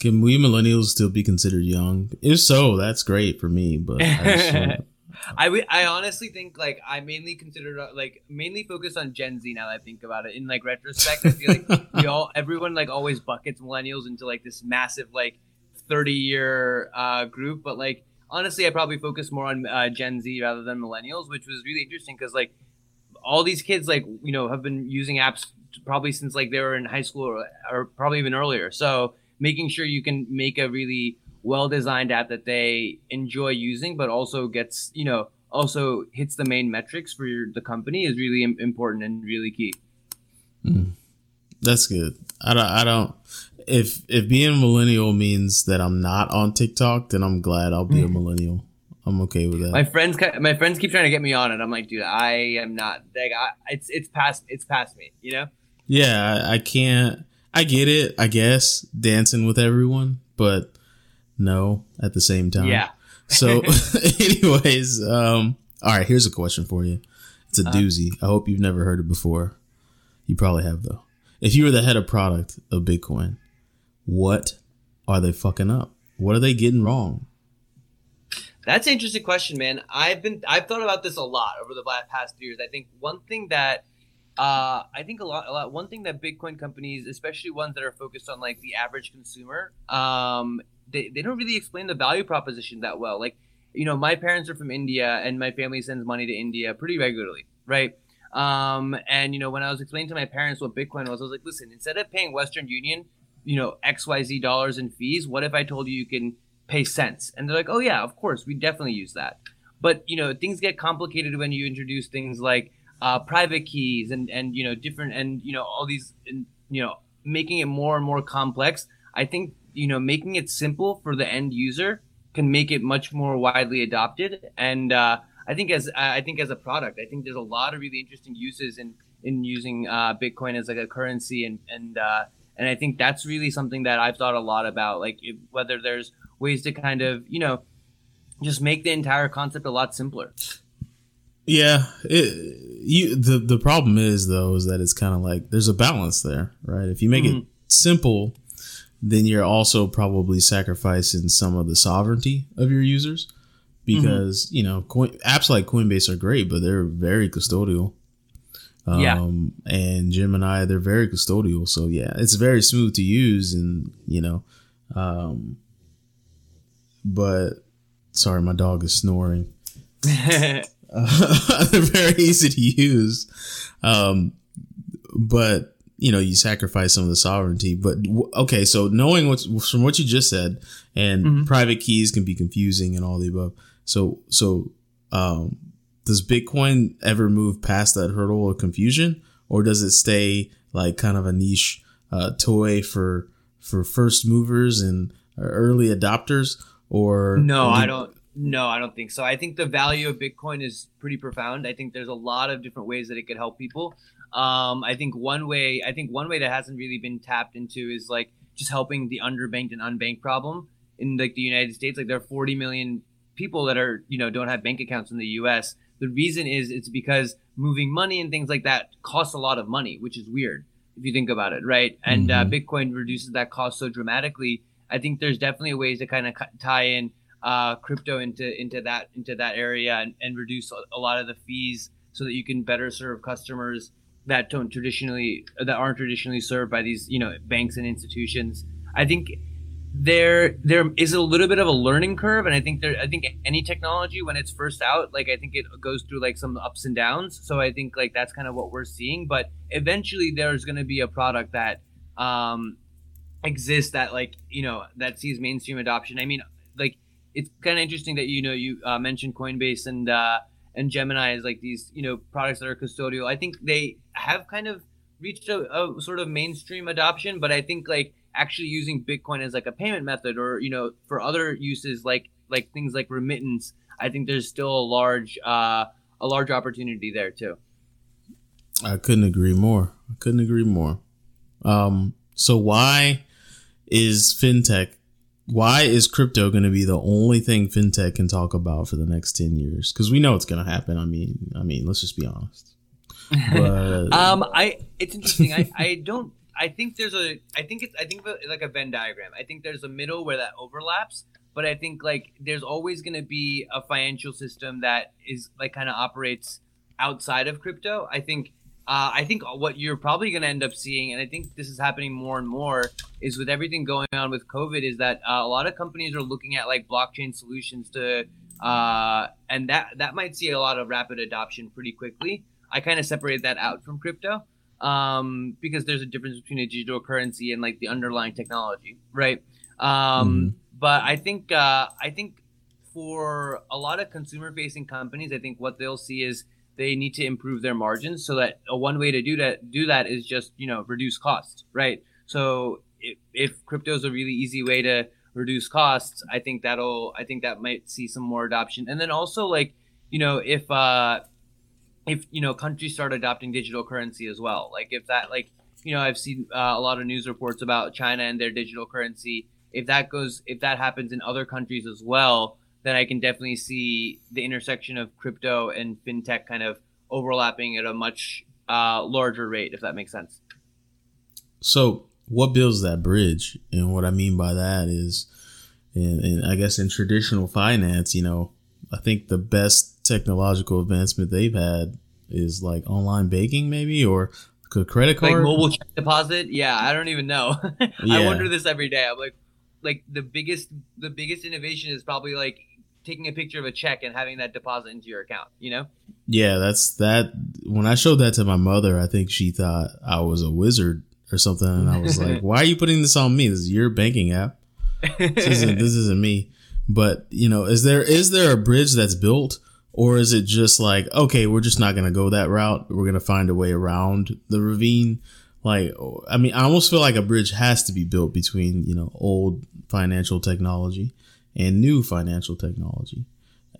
Can we millennials still be considered young? If so, that's great for me. But I just I I honestly think like I mainly consider uh, like mainly focused on Gen Z now that I think about it. In like retrospect, I feel like we all everyone like always buckets millennials into like this massive like thirty year uh, group, but like honestly, I probably focus more on uh, Gen Z rather than millennials, which was really interesting because like all these kids like you know have been using apps probably since like they were in high school or, or probably even earlier. So making sure you can make a really well designed app that they enjoy using, but also gets you know also hits the main metrics for your, the company is really important and really key. Hmm. that's good. I don't. I don't. If if being millennial means that I'm not on TikTok, then I'm glad I'll be a hmm. millennial. I'm okay with that. My friends, my friends keep trying to get me on it. I'm like, dude, I am not. Like, I, it's it's past it's past me. You know. Yeah, I, I can't. I get it. I guess dancing with everyone, but no, at the same time. Yeah. So, anyways, um, all right. Here's a question for you. It's a doozy. I hope you've never heard it before. You probably have though. If you were the head of product of Bitcoin, what are they fucking up? What are they getting wrong? That's an interesting question, man. I've been I've thought about this a lot over the past years. I think one thing that uh, I think a lot, a lot. One thing that Bitcoin companies, especially ones that are focused on like the average consumer, um, they, they don't really explain the value proposition that well. Like, you know, my parents are from India, and my family sends money to India pretty regularly, right? Um, and you know, when I was explaining to my parents what Bitcoin was, I was like, listen, instead of paying Western Union, you know, X Y Z dollars in fees, what if I told you you can pay cents? And they're like, oh yeah, of course, we definitely use that. But you know, things get complicated when you introduce things like uh, private keys and and you know different and you know all these and, you know making it more and more complex. I think you know making it simple for the end user can make it much more widely adopted. And uh, I think as I think as a product, I think there's a lot of really interesting uses in in using uh, Bitcoin as like a currency and and uh, and I think that's really something that I've thought a lot about, like if, whether there's ways to kind of you know just make the entire concept a lot simpler. Yeah, it, you the the problem is though is that it's kind of like there's a balance there, right? If you make it simple, then you're also probably sacrificing some of the sovereignty of your users because you know coin, apps like Coinbase are great, but they're very custodial. Um, Yeah. and Gemini, they're very custodial. So yeah, it's very smooth to use, and you know, um, but sorry, my dog is snoring. Uh, they're very easy to use. Um, but you know, you sacrifice some of the sovereignty. But okay, so knowing what's from what you just said, and private keys can be confusing and all the above. So, so um, does Bitcoin ever move past that hurdle of confusion, or does it stay like kind of a niche uh, toy for for first movers and early adopters? Or No, I don't. No, I don't think so. I think the value of Bitcoin is pretty profound. I think there's a lot of different ways that it could help people. Um, I think one way, I think one way that hasn't really been tapped into is like just helping the underbanked and unbanked problem in like the United States. Like there are 40 million people that are you know don't have bank accounts in the U.S. The reason is it's because moving money and things like that costs a lot of money, which is weird if you think about it, right? And uh, Bitcoin reduces that cost so dramatically. I think there's definitely ways to kind of tie in uh, crypto into into that into that area and, and reduce a lot of the fees so that you can better serve customers that don't traditionally that aren't traditionally served by these you know banks and institutions. I think there there is a little bit of a learning curve and i think there i think any technology when it's first out like i think it goes through like some ups and downs. So i think like that's kind of what we're seeing. But eventually there's going to be a product that um exists that like you know that sees mainstream adoption. I mean like it's kind of interesting that you know you uh, mentioned coinbase and uh and gemini as like these you know products that are custodial i think they have kind of reached a, a sort of mainstream adoption but i think like actually using Bitcoin as like a payment method or you know for other uses like like things like remittance, I think there's still a large uh, a large opportunity there too. I couldn't agree more. I couldn't agree more. Um, so why is fintech? Why is crypto going to be the only thing fintech can talk about for the next ten years? Because we know it's going to happen. I mean, I mean, let's just be honest. But, um, I it's interesting. I, I don't I think there's a I think it's I think it's like a Venn diagram. I think there's a middle where that overlaps, but I think like there's always going to be a financial system that is like kind of operates outside of crypto. I think uh, I think what you're probably going to end up seeing, and I think this is happening more and more, is with everything going on with COVID, is that uh, a lot of companies are looking at like blockchain solutions to, uh, and that that might see a lot of rapid adoption pretty quickly. I kind of separate that out from crypto um, because there's a difference between a digital currency and like the underlying technology, right? Um, mm-hmm. But I think uh, I think for a lot of consumer facing companies, I think what they'll see is they need to improve their margins so that a one way to do that do that is just you know reduce costs, right? So if, if crypto is a really easy way to reduce costs, I think that'll I think that might see some more adoption, and then also like you know if uh, if you know countries start adopting digital currency as well like if that like you know i've seen uh, a lot of news reports about china and their digital currency if that goes if that happens in other countries as well then i can definitely see the intersection of crypto and fintech kind of overlapping at a much uh, larger rate if that makes sense so what builds that bridge and what i mean by that is and i guess in traditional finance you know i think the best technological advancement they've had is like online banking, maybe, or a credit card, like mobile check deposit. Yeah, I don't even know. yeah. I wonder this every day. I'm like, like the biggest, the biggest innovation is probably like taking a picture of a check and having that deposit into your account. You know? Yeah, that's that. When I showed that to my mother, I think she thought I was a wizard or something, and I was like, "Why are you putting this on me? This is your banking app. This isn't, this isn't me." But you know, is there is there a bridge that's built? Or is it just like, okay, we're just not going to go that route. We're going to find a way around the ravine. Like, I mean, I almost feel like a bridge has to be built between, you know, old financial technology and new financial technology.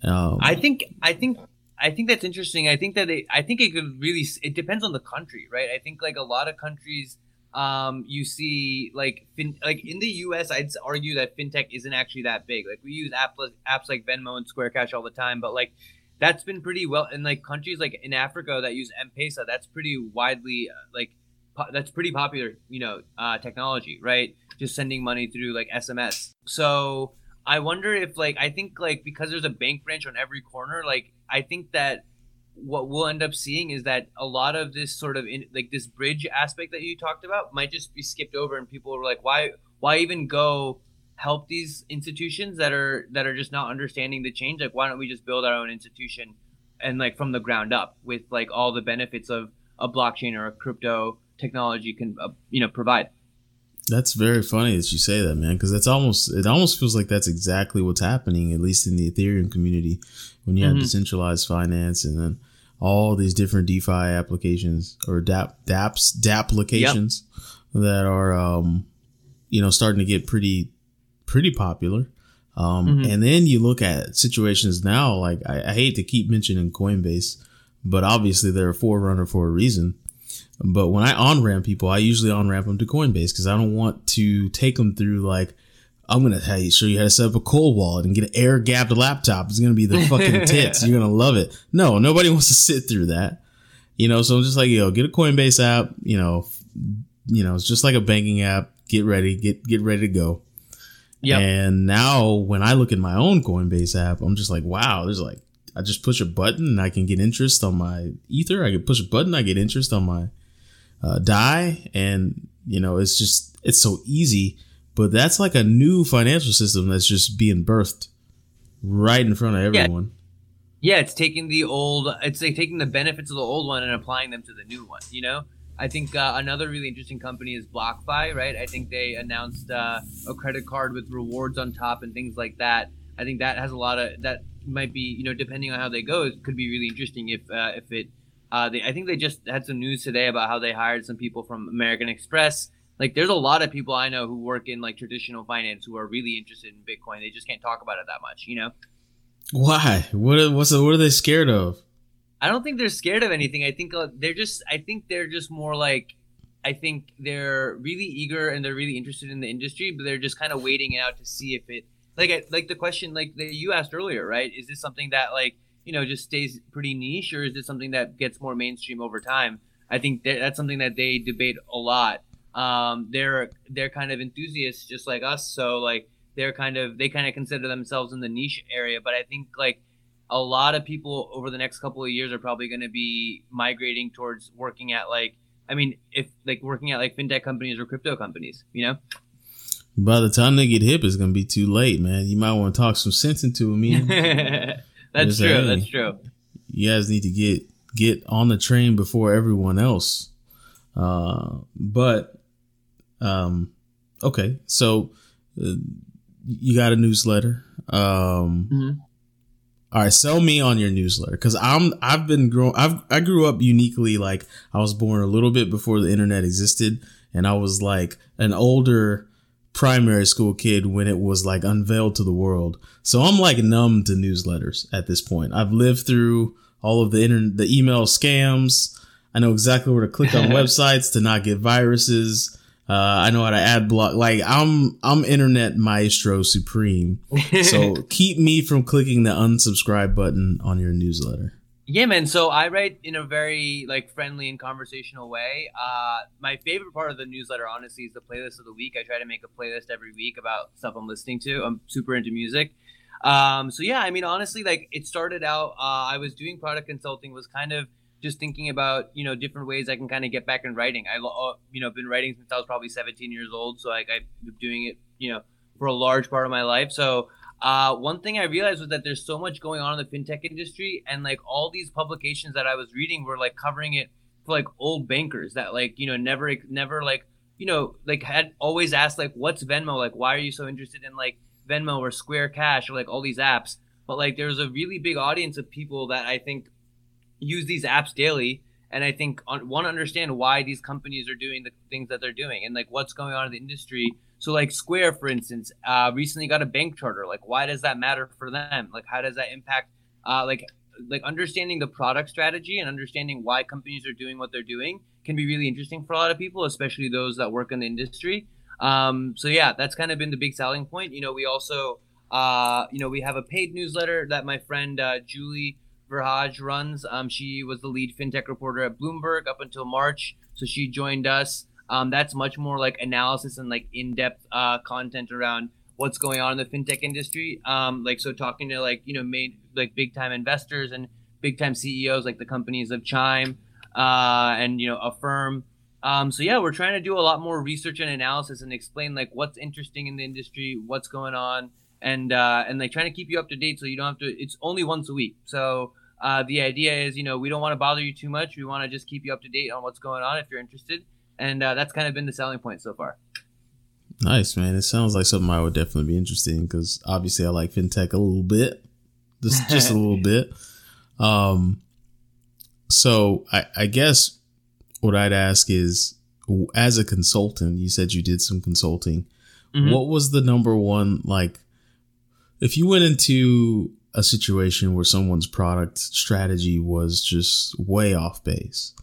Um, I think, I think, I think that's interesting. I think that it, I think it could really, it depends on the country, right? I think like a lot of countries, um, you see like fin, like in the U.S. I'd argue that fintech isn't actually that big. Like we use apps apps like Venmo and Square Cash all the time, but like that's been pretty well in like countries like in Africa that use M-Pesa. That's pretty widely uh, like po- that's pretty popular, you know, uh, technology, right? Just sending money through like SMS. So I wonder if like I think like because there's a bank branch on every corner, like I think that what we'll end up seeing is that a lot of this sort of in, like this bridge aspect that you talked about might just be skipped over, and people are like, why why even go help these institutions that are that are just not understanding the change? Like why don't we just build our own institution and like from the ground up with like all the benefits of a blockchain or a crypto technology can uh, you know provide that's very funny that you say that man because that's almost it almost feels like that's exactly what's happening at least in the ethereum community when you have mm-hmm. decentralized finance and then all these different defi applications or dap dapps dapplications yep. that are um you know starting to get pretty pretty popular. Um, mm-hmm. And then you look at situations now, like I, I, hate to keep mentioning Coinbase, but obviously they're a forerunner for a reason. But when I on ramp people, I usually on ramp them to Coinbase because I don't want to take them through like, I'm going to show you how to set up a cold wallet and get an air gapped laptop. It's going to be the fucking tits. You're going to love it. No, nobody wants to sit through that. You know, so I'm just like, yo, get a Coinbase app, you know, you know, it's just like a banking app. Get ready, get, get ready to go. Yeah. And now when I look at my own Coinbase app, I'm just like, wow, there's like I just push a button and I can get interest on my ether. I can push a button, I get interest on my uh, Dai, and you know it's just it's so easy. But that's like a new financial system that's just being birthed right in front of Yeah. everyone. Yeah, it's taking the old, it's like taking the benefits of the old one and applying them to the new one. You know, I think uh, another really interesting company is BlockFi, right? I think they announced uh, a credit card with rewards on top and things like that. I think that has a lot of that might be, you know, depending on how they go, it could be really interesting if uh, if it. Uh, they, I think they just had some news today about how they hired some people from American Express. Like, there's a lot of people I know who work in like traditional finance who are really interested in Bitcoin. They just can't talk about it that much, you know. Why? What? Are, what's the, what are they scared of? I don't think they're scared of anything. I think uh, they're just. I think they're just more like. I think they're really eager and they're really interested in the industry, but they're just kind of waiting it out to see if it. Like, like the question like that you asked earlier, right? Is this something that like you know just stays pretty niche, or is this something that gets more mainstream over time? I think that that's something that they debate a lot. Um, they're they're kind of enthusiasts just like us, so like they're kind of they kind of consider themselves in the niche area. But I think like a lot of people over the next couple of years are probably going to be migrating towards working at like I mean, if like working at like fintech companies or crypto companies, you know. By the time they get hip, it's gonna be too late, man. You might want to talk some sense into them, man. that's true. hey. That's true. you guys need to get get on the train before everyone else. Uh, but um, okay, so uh, you got a newsletter. Um, Mhm. all right, sell me on your newsletter because I'm I've been growing. I've I grew up uniquely like I was born a little bit before the internet existed, and I was like an older primary school kid when it was like unveiled to the world. So I'm like numb to newsletters at this point. I've lived through all of the internet, the email scams. I know exactly where to click on websites to not get viruses. Uh, I know how to ad block. Like I'm, I'm internet maestro supreme. So keep me from clicking the unsubscribe button on your newsletter. Yeah, man. So I write in a very like friendly and conversational way. Uh, my favorite part of the newsletter, honestly, is the playlist of the week. I try to make a playlist every week about stuff I'm listening to. I'm super into music. Um, so yeah, I mean, honestly, like it started out. Uh, I was doing product consulting, was kind of just thinking about you know different ways I can kind of get back in writing. I uh, you know been writing since I was probably 17 years old, so like I've been doing it you know for a large part of my life. So uh, one thing I realized was that there's so much going on in the fintech industry, and like all these publications that I was reading were like covering it for like old bankers that like you know never never like you know like had always asked like what's Venmo? Like why are you so interested in like Venmo or Square Cash or like all these apps, but like there's a really big audience of people that I think use these apps daily and I think on, want to understand why these companies are doing the things that they're doing and like what's going on in the industry. So like Square, for instance, uh, recently got a bank charter. Like, why does that matter for them? Like, how does that impact? Uh, like, like understanding the product strategy and understanding why companies are doing what they're doing can be really interesting for a lot of people, especially those that work in the industry. Um, so yeah, that's kind of been the big selling point. You know, we also, uh, you know, we have a paid newsletter that my friend uh, Julie Verhage runs. Um, she was the lead fintech reporter at Bloomberg up until March, so she joined us. Um, that's much more like analysis and like in-depth uh, content around what's going on in the fintech industry. Um, like so, talking to like you know made like big time investors and big time CEOs like the companies of Chime uh, and you know Affirm. Um, so yeah, we're trying to do a lot more research and analysis and explain like what's interesting in the industry, what's going on, and uh, and like trying to keep you up to date so you don't have to. It's only once a week, so uh, the idea is you know we don't want to bother you too much. We want to just keep you up to date on what's going on if you're interested, and uh, that's kind of been the selling point so far. Nice, man. It sounds like something I would definitely be interested in because obviously I like fintech a little bit, just just a little bit. Um, so I, I guess what I'd ask is, as a consultant, you said you did some consulting. Mhm. What was the number one like? If you went into a situation where someone's product strategy was just way off base,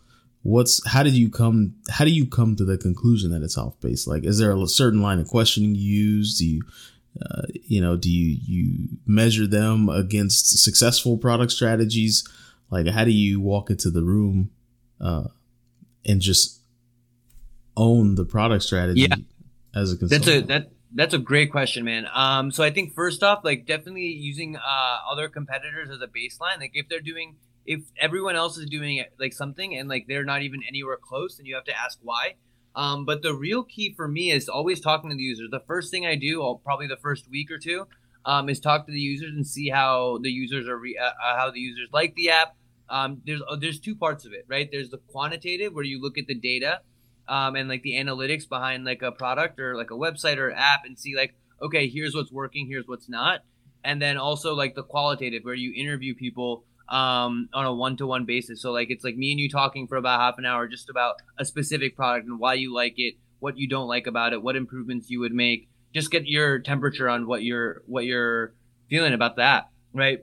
what's how did you come how do you come to the conclusion that it's off base? Like is there a certain line of questioning you use? Do you uh, you know do you you measure them against successful product strategies? Like how do you walk into the room uh, and just own the product strategy Yeah. as a That's a that That's a great question, man. Um, so I think first off, like definitely using uh, other competitors as a baseline. Like if they're doing, if everyone else is doing like something and like they're not even anywhere close, then you have to ask why. Um, but the real key for me is always talking to the users. The first thing I do, I'll, probably the first week or two, um, is talk to the users and see how the users are re- uh, uh, how the users like the app. Um, there's uh, there's two parts of it, right? There's the quantitative where you look at the data um, and like the analytics behind like a product or like a website or app and see like okay here's what's working here's what's not. And then also like the qualitative where you interview people um, on a one-to-one basis. So like it's like me and you talking for about half an hour just about a specific product and why you like it what you don't like about it what improvements you would make. Just get your temperature on what you're what you're feeling about that right?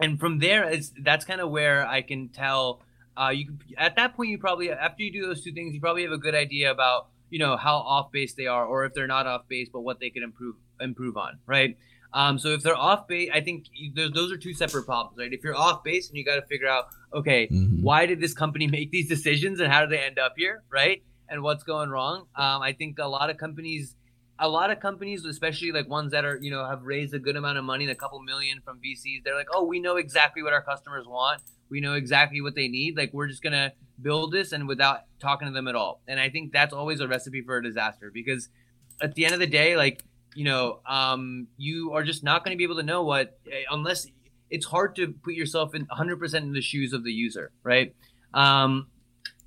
And from there it's that's kind of where i can tell uh, you at that point you probably after you do those two things you probably have a good idea about you know how off base they are or if they're not off base but what they can improve improve on right? Um, so if they're off base i think those, those are two separate problems right? If you're off base and you got to figure out okay Mhm. why did this company make these decisions and how did they end up here right? And what's going wrong? Um, i think a lot of companies a lot of companies especially like ones that are you know have raised a good amount of money a couple million from vcs they're like oh we know exactly what our customers want we know exactly what they need like we're just gonna build this and without talking to them at all. And i think that's always a recipe for a disaster because at the end of the day like you know um, you are just not going to be able to know what eh, unless it's hard to put yourself in 100% in the shoes of the user right? Um,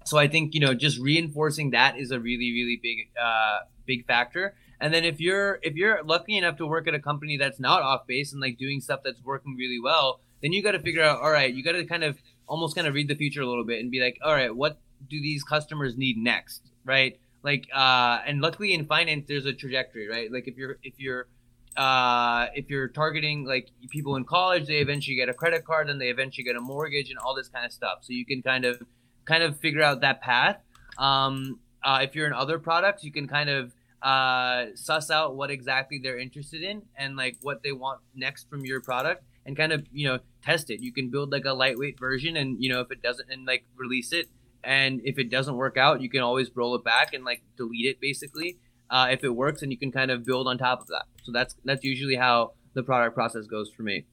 so i think you know just reinforcing that is a really really big uh, big factor. And then if you're if you're lucky enough to work at a company that's not off base and like doing stuff that's working really well then you got to figure out all right you got to kind of almost kind of read the future a little bit and be like all right what do these customers need next right? Like uh and luckily in finance there's a trajectory right? Like if you're if you're uh if you're targeting like people in college they eventually get a credit card then they eventually get a mortgage and all this kind of stuff. So you can kind of kind of figure out that path. Um uh, if you're in other products you can kind of uh suss out what exactly they're interested in and like what they want next from your product and kind of you know test it. You can build like a lightweight version and you know if it doesn't and like release it. And if it doesn't work out you can always roll it back and like delete it basically uh, if it works and you can kind of build on top of that. So that's that's usually how the product process goes for me.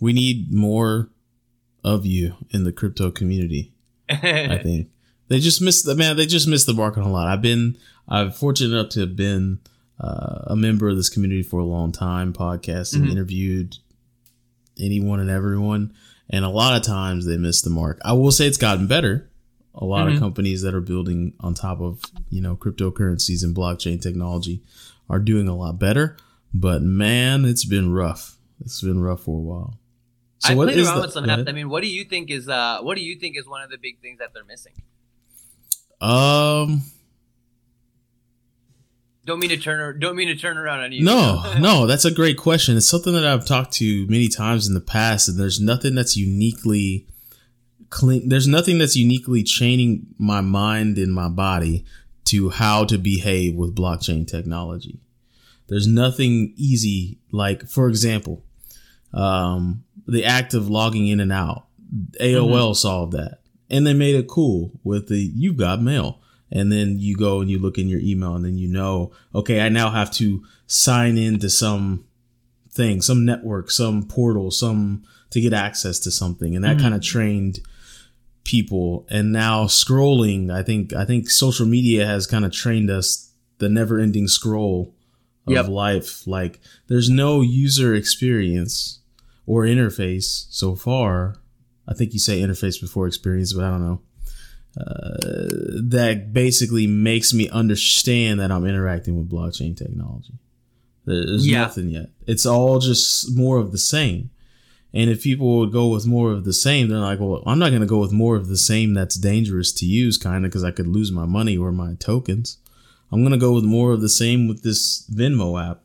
We need more of you in the crypto community. I think they just missed the man. They just missed the mark on a lot. I've been, I'm fortunate enough to have been uh, a member of this community for a long time, podcasting, Mhm. interviewed anyone and everyone, and a lot of times they miss the mark. I will say it's gotten better. A lot Mhm. of companies that are building on top of you know cryptocurrencies and blockchain technology are doing a lot better. But man, it's been rough. It's been rough for a while. I what played is around with some apps. I mean, what do you think is uh, what do you think is one of the big things that they're missing? Um, Don't mean to turn don't mean to turn around on you. no, no, that's a great question. It's something that I've talked to many times in the past, and there's nothing that's uniquely clean. There's nothing that's uniquely chaining my mind and my body to how to behave with blockchain technology. There's nothing easy, like, for example, um, the act of logging in and out. AOL solved that. And they made it cool with the you've got mail. And then you go and you look in your email and then you know, okay, I now have to sign in to some thing, some network, some portal, some to get access to something. And that mm-hmm. kind of trained people. And now scrolling, I think I think social media has kind of trained us the never ending scroll of Yep. life. Like there's no user experience or interface so far. I think you say interface before experience, but I don't know. Uh, that basically makes me understand that I'm interacting with blockchain technology. There's Yeah. nothing yet. It's all just more of the same. And if people would go with more of the same, they're like, well, I'm not going to go with more of the same that's dangerous to use, kind of, because I could lose my money or my tokens. I'm going to go with more of the same with this Venmo app,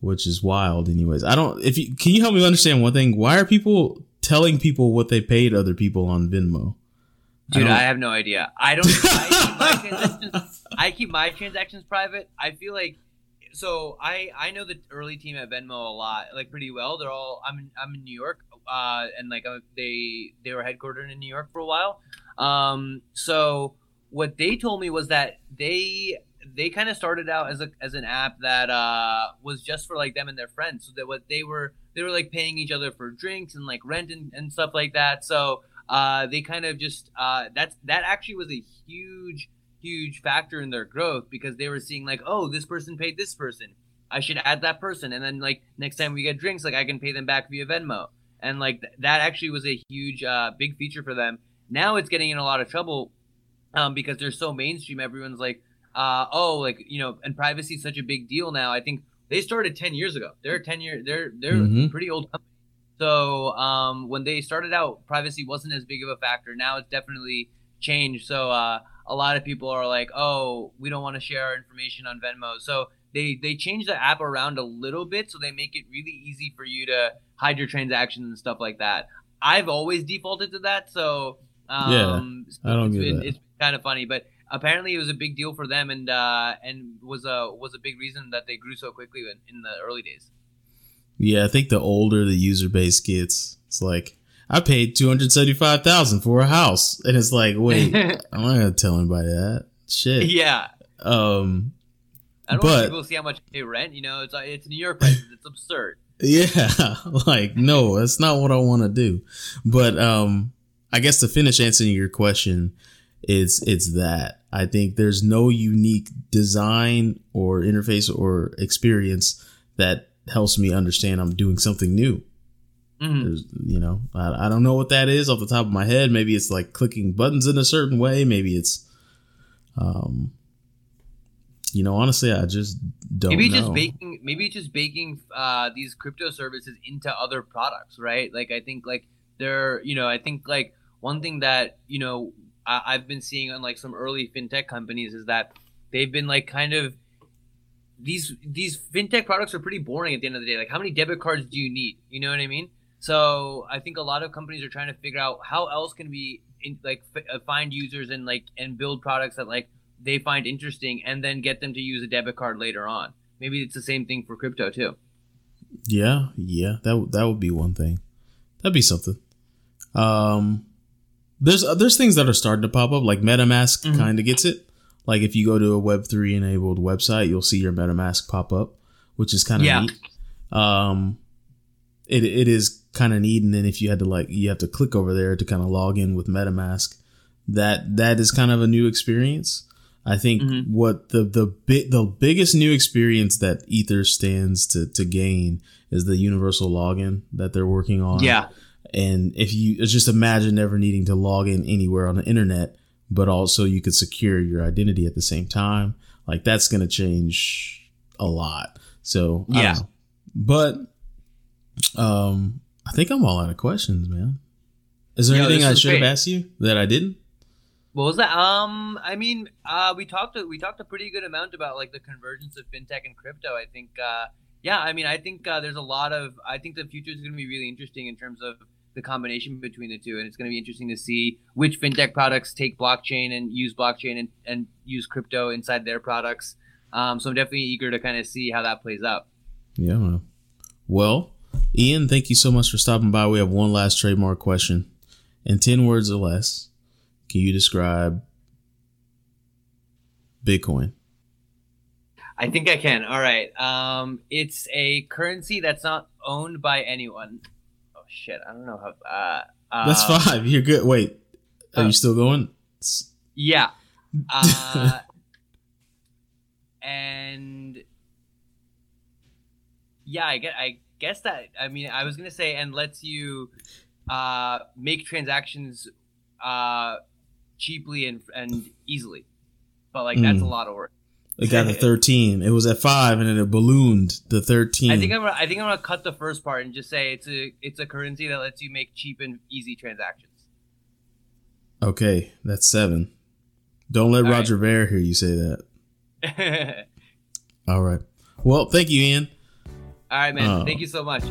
which is wild, anyways. I don't, if you, can you help me understand one thing? Why are people telling people what they paid other people on Venmo? Dude, I I, have no idea. I don't. I keep, my transactions, I keep my transactions private. I feel like so. I I know the early team at Venmo a lot, like pretty well. They're all. I'm in, I'm in New York, uh, and like uh, they they were headquartered in New York for a while. Um, so what they told me was that they they kind of started out as a as an app that uh, was just for like them and their friends. So that what they were they were like paying each other for drinks and like rent and, and stuff like that. So uh, they kind of just uh, that's that actually was a huge huge factor in their growth because they were seeing like oh this person paid this person I should add that person and then like next time we get drinks like I can pay them back via Venmo and like th- that actually was a huge uh, big feature for them. Now it's getting in a lot of trouble um, because they're so mainstream. Everyone's like, uh, oh, like you know, and privacy is such a big deal now. I think they started ten years ago. They're ten year. They're they're Mhm. a pretty old company. So um, when they started out, privacy wasn't as big of a factor. Now it's definitely changed. So uh, a lot of people are like, oh, we don't want to share our information on Venmo. So they they change the app around a little bit so they make it really easy for you to hide your transactions and stuff like that. I've always defaulted to that, so um, yeah, I don't it's get been, that. It's kind of funny, but apparently it was a big deal for them and uh, and was a was a big reason that they grew so quickly in, in the early days. Yeah, I think the older the user base gets, it's like I paid two hundred seventy five thousand for a house, and it's like, wait, I'm not gonna tell anybody that shit. yeah, Um, I don't But- want people to see how much they rent. You know, it's it's New York prices. It's absurd. yeah, like no, that's not what I want to do. But um, I guess to finish answering your question, it's it's that I think there's no unique design or interface or experience that helps me understand I'm doing something new. Mhm. There's, you know, I, I don't know what that is off the top of my head. Maybe it's like clicking buttons in a certain way. Maybe it's, um, you know, honestly, I just don't maybe know. just baking maybe just baking uh, these crypto services into other products right like i think like they're you know i think like one thing that you know I, i've been seeing on like some early fintech companies is that they've been like kind of these these fintech products are pretty boring at the end of the day like how many debit cards do you need you know what i mean so i think a lot of companies are trying to figure out how else can we in, like f- uh, find users and like and build products that like they find interesting and then get them to use a debit card later on. Maybe it's the same thing for crypto too. Yeah, yeah, that w- that would be one thing. That'd be something. Um, there's uh, there's things that are starting to pop up. Like MetaMask Mhm. kind of gets it. Like if you go to a Web three enabled website, you'll see your MetaMask pop up, which is kind of Yeah. neat. Um, it it is kind of neat. And then if you had to like you have to click over there to kind of log in with MetaMask, that that is kind of a new experience. I think Mhm. what the the big the biggest new experience that Ether stands to to gain is the universal login that they're working on. Yeah. And if you just imagine never needing to log in anywhere on the internet, but also you could secure your identity at the same time, like that's going to change a lot. So Yeah. but um, I think I'm all out of questions, man. Is there Yo, anything I should have asked you that I didn't? What was that? Um, I mean, uh, we talked we talked a pretty good amount about like the convergence of fintech and crypto. I think, uh, yeah, I mean, I think uh, there's a lot of I think the future is going to be really interesting in terms of the combination between the two, and it's going to be interesting to see which fintech products take blockchain and use blockchain and, and use crypto inside their products. Um, so I'm definitely eager to kind of see how that plays out. Yeah. Well, well, Ian, thank you so much for stopping by. We have one last trademark question. In 10 words or less, can you describe Bitcoin? I think I can. All right. Um, it's a currency that's not owned by anyone. Oh shit! I don't know how. Uh, uh, That's five. You're good. Wait, are oh. you still going? Yeah. Uh, and yeah, I get. I guess that. I mean, I was gonna say, and lets you uh, make transactions uh, cheaply and and easily, but like that's a Mm. lot of work. It got to 13. It was at five and then it ballooned to 13. I think I'm. Gonna, I think I'm gonna cut the first part and just say it's a it's a currency that lets you make cheap and easy transactions. okay, that's seven. Don't let All right. Roger Ver hear you say that. All right. Well, thank you, Ian. All right, man. Oh. Thank you so much.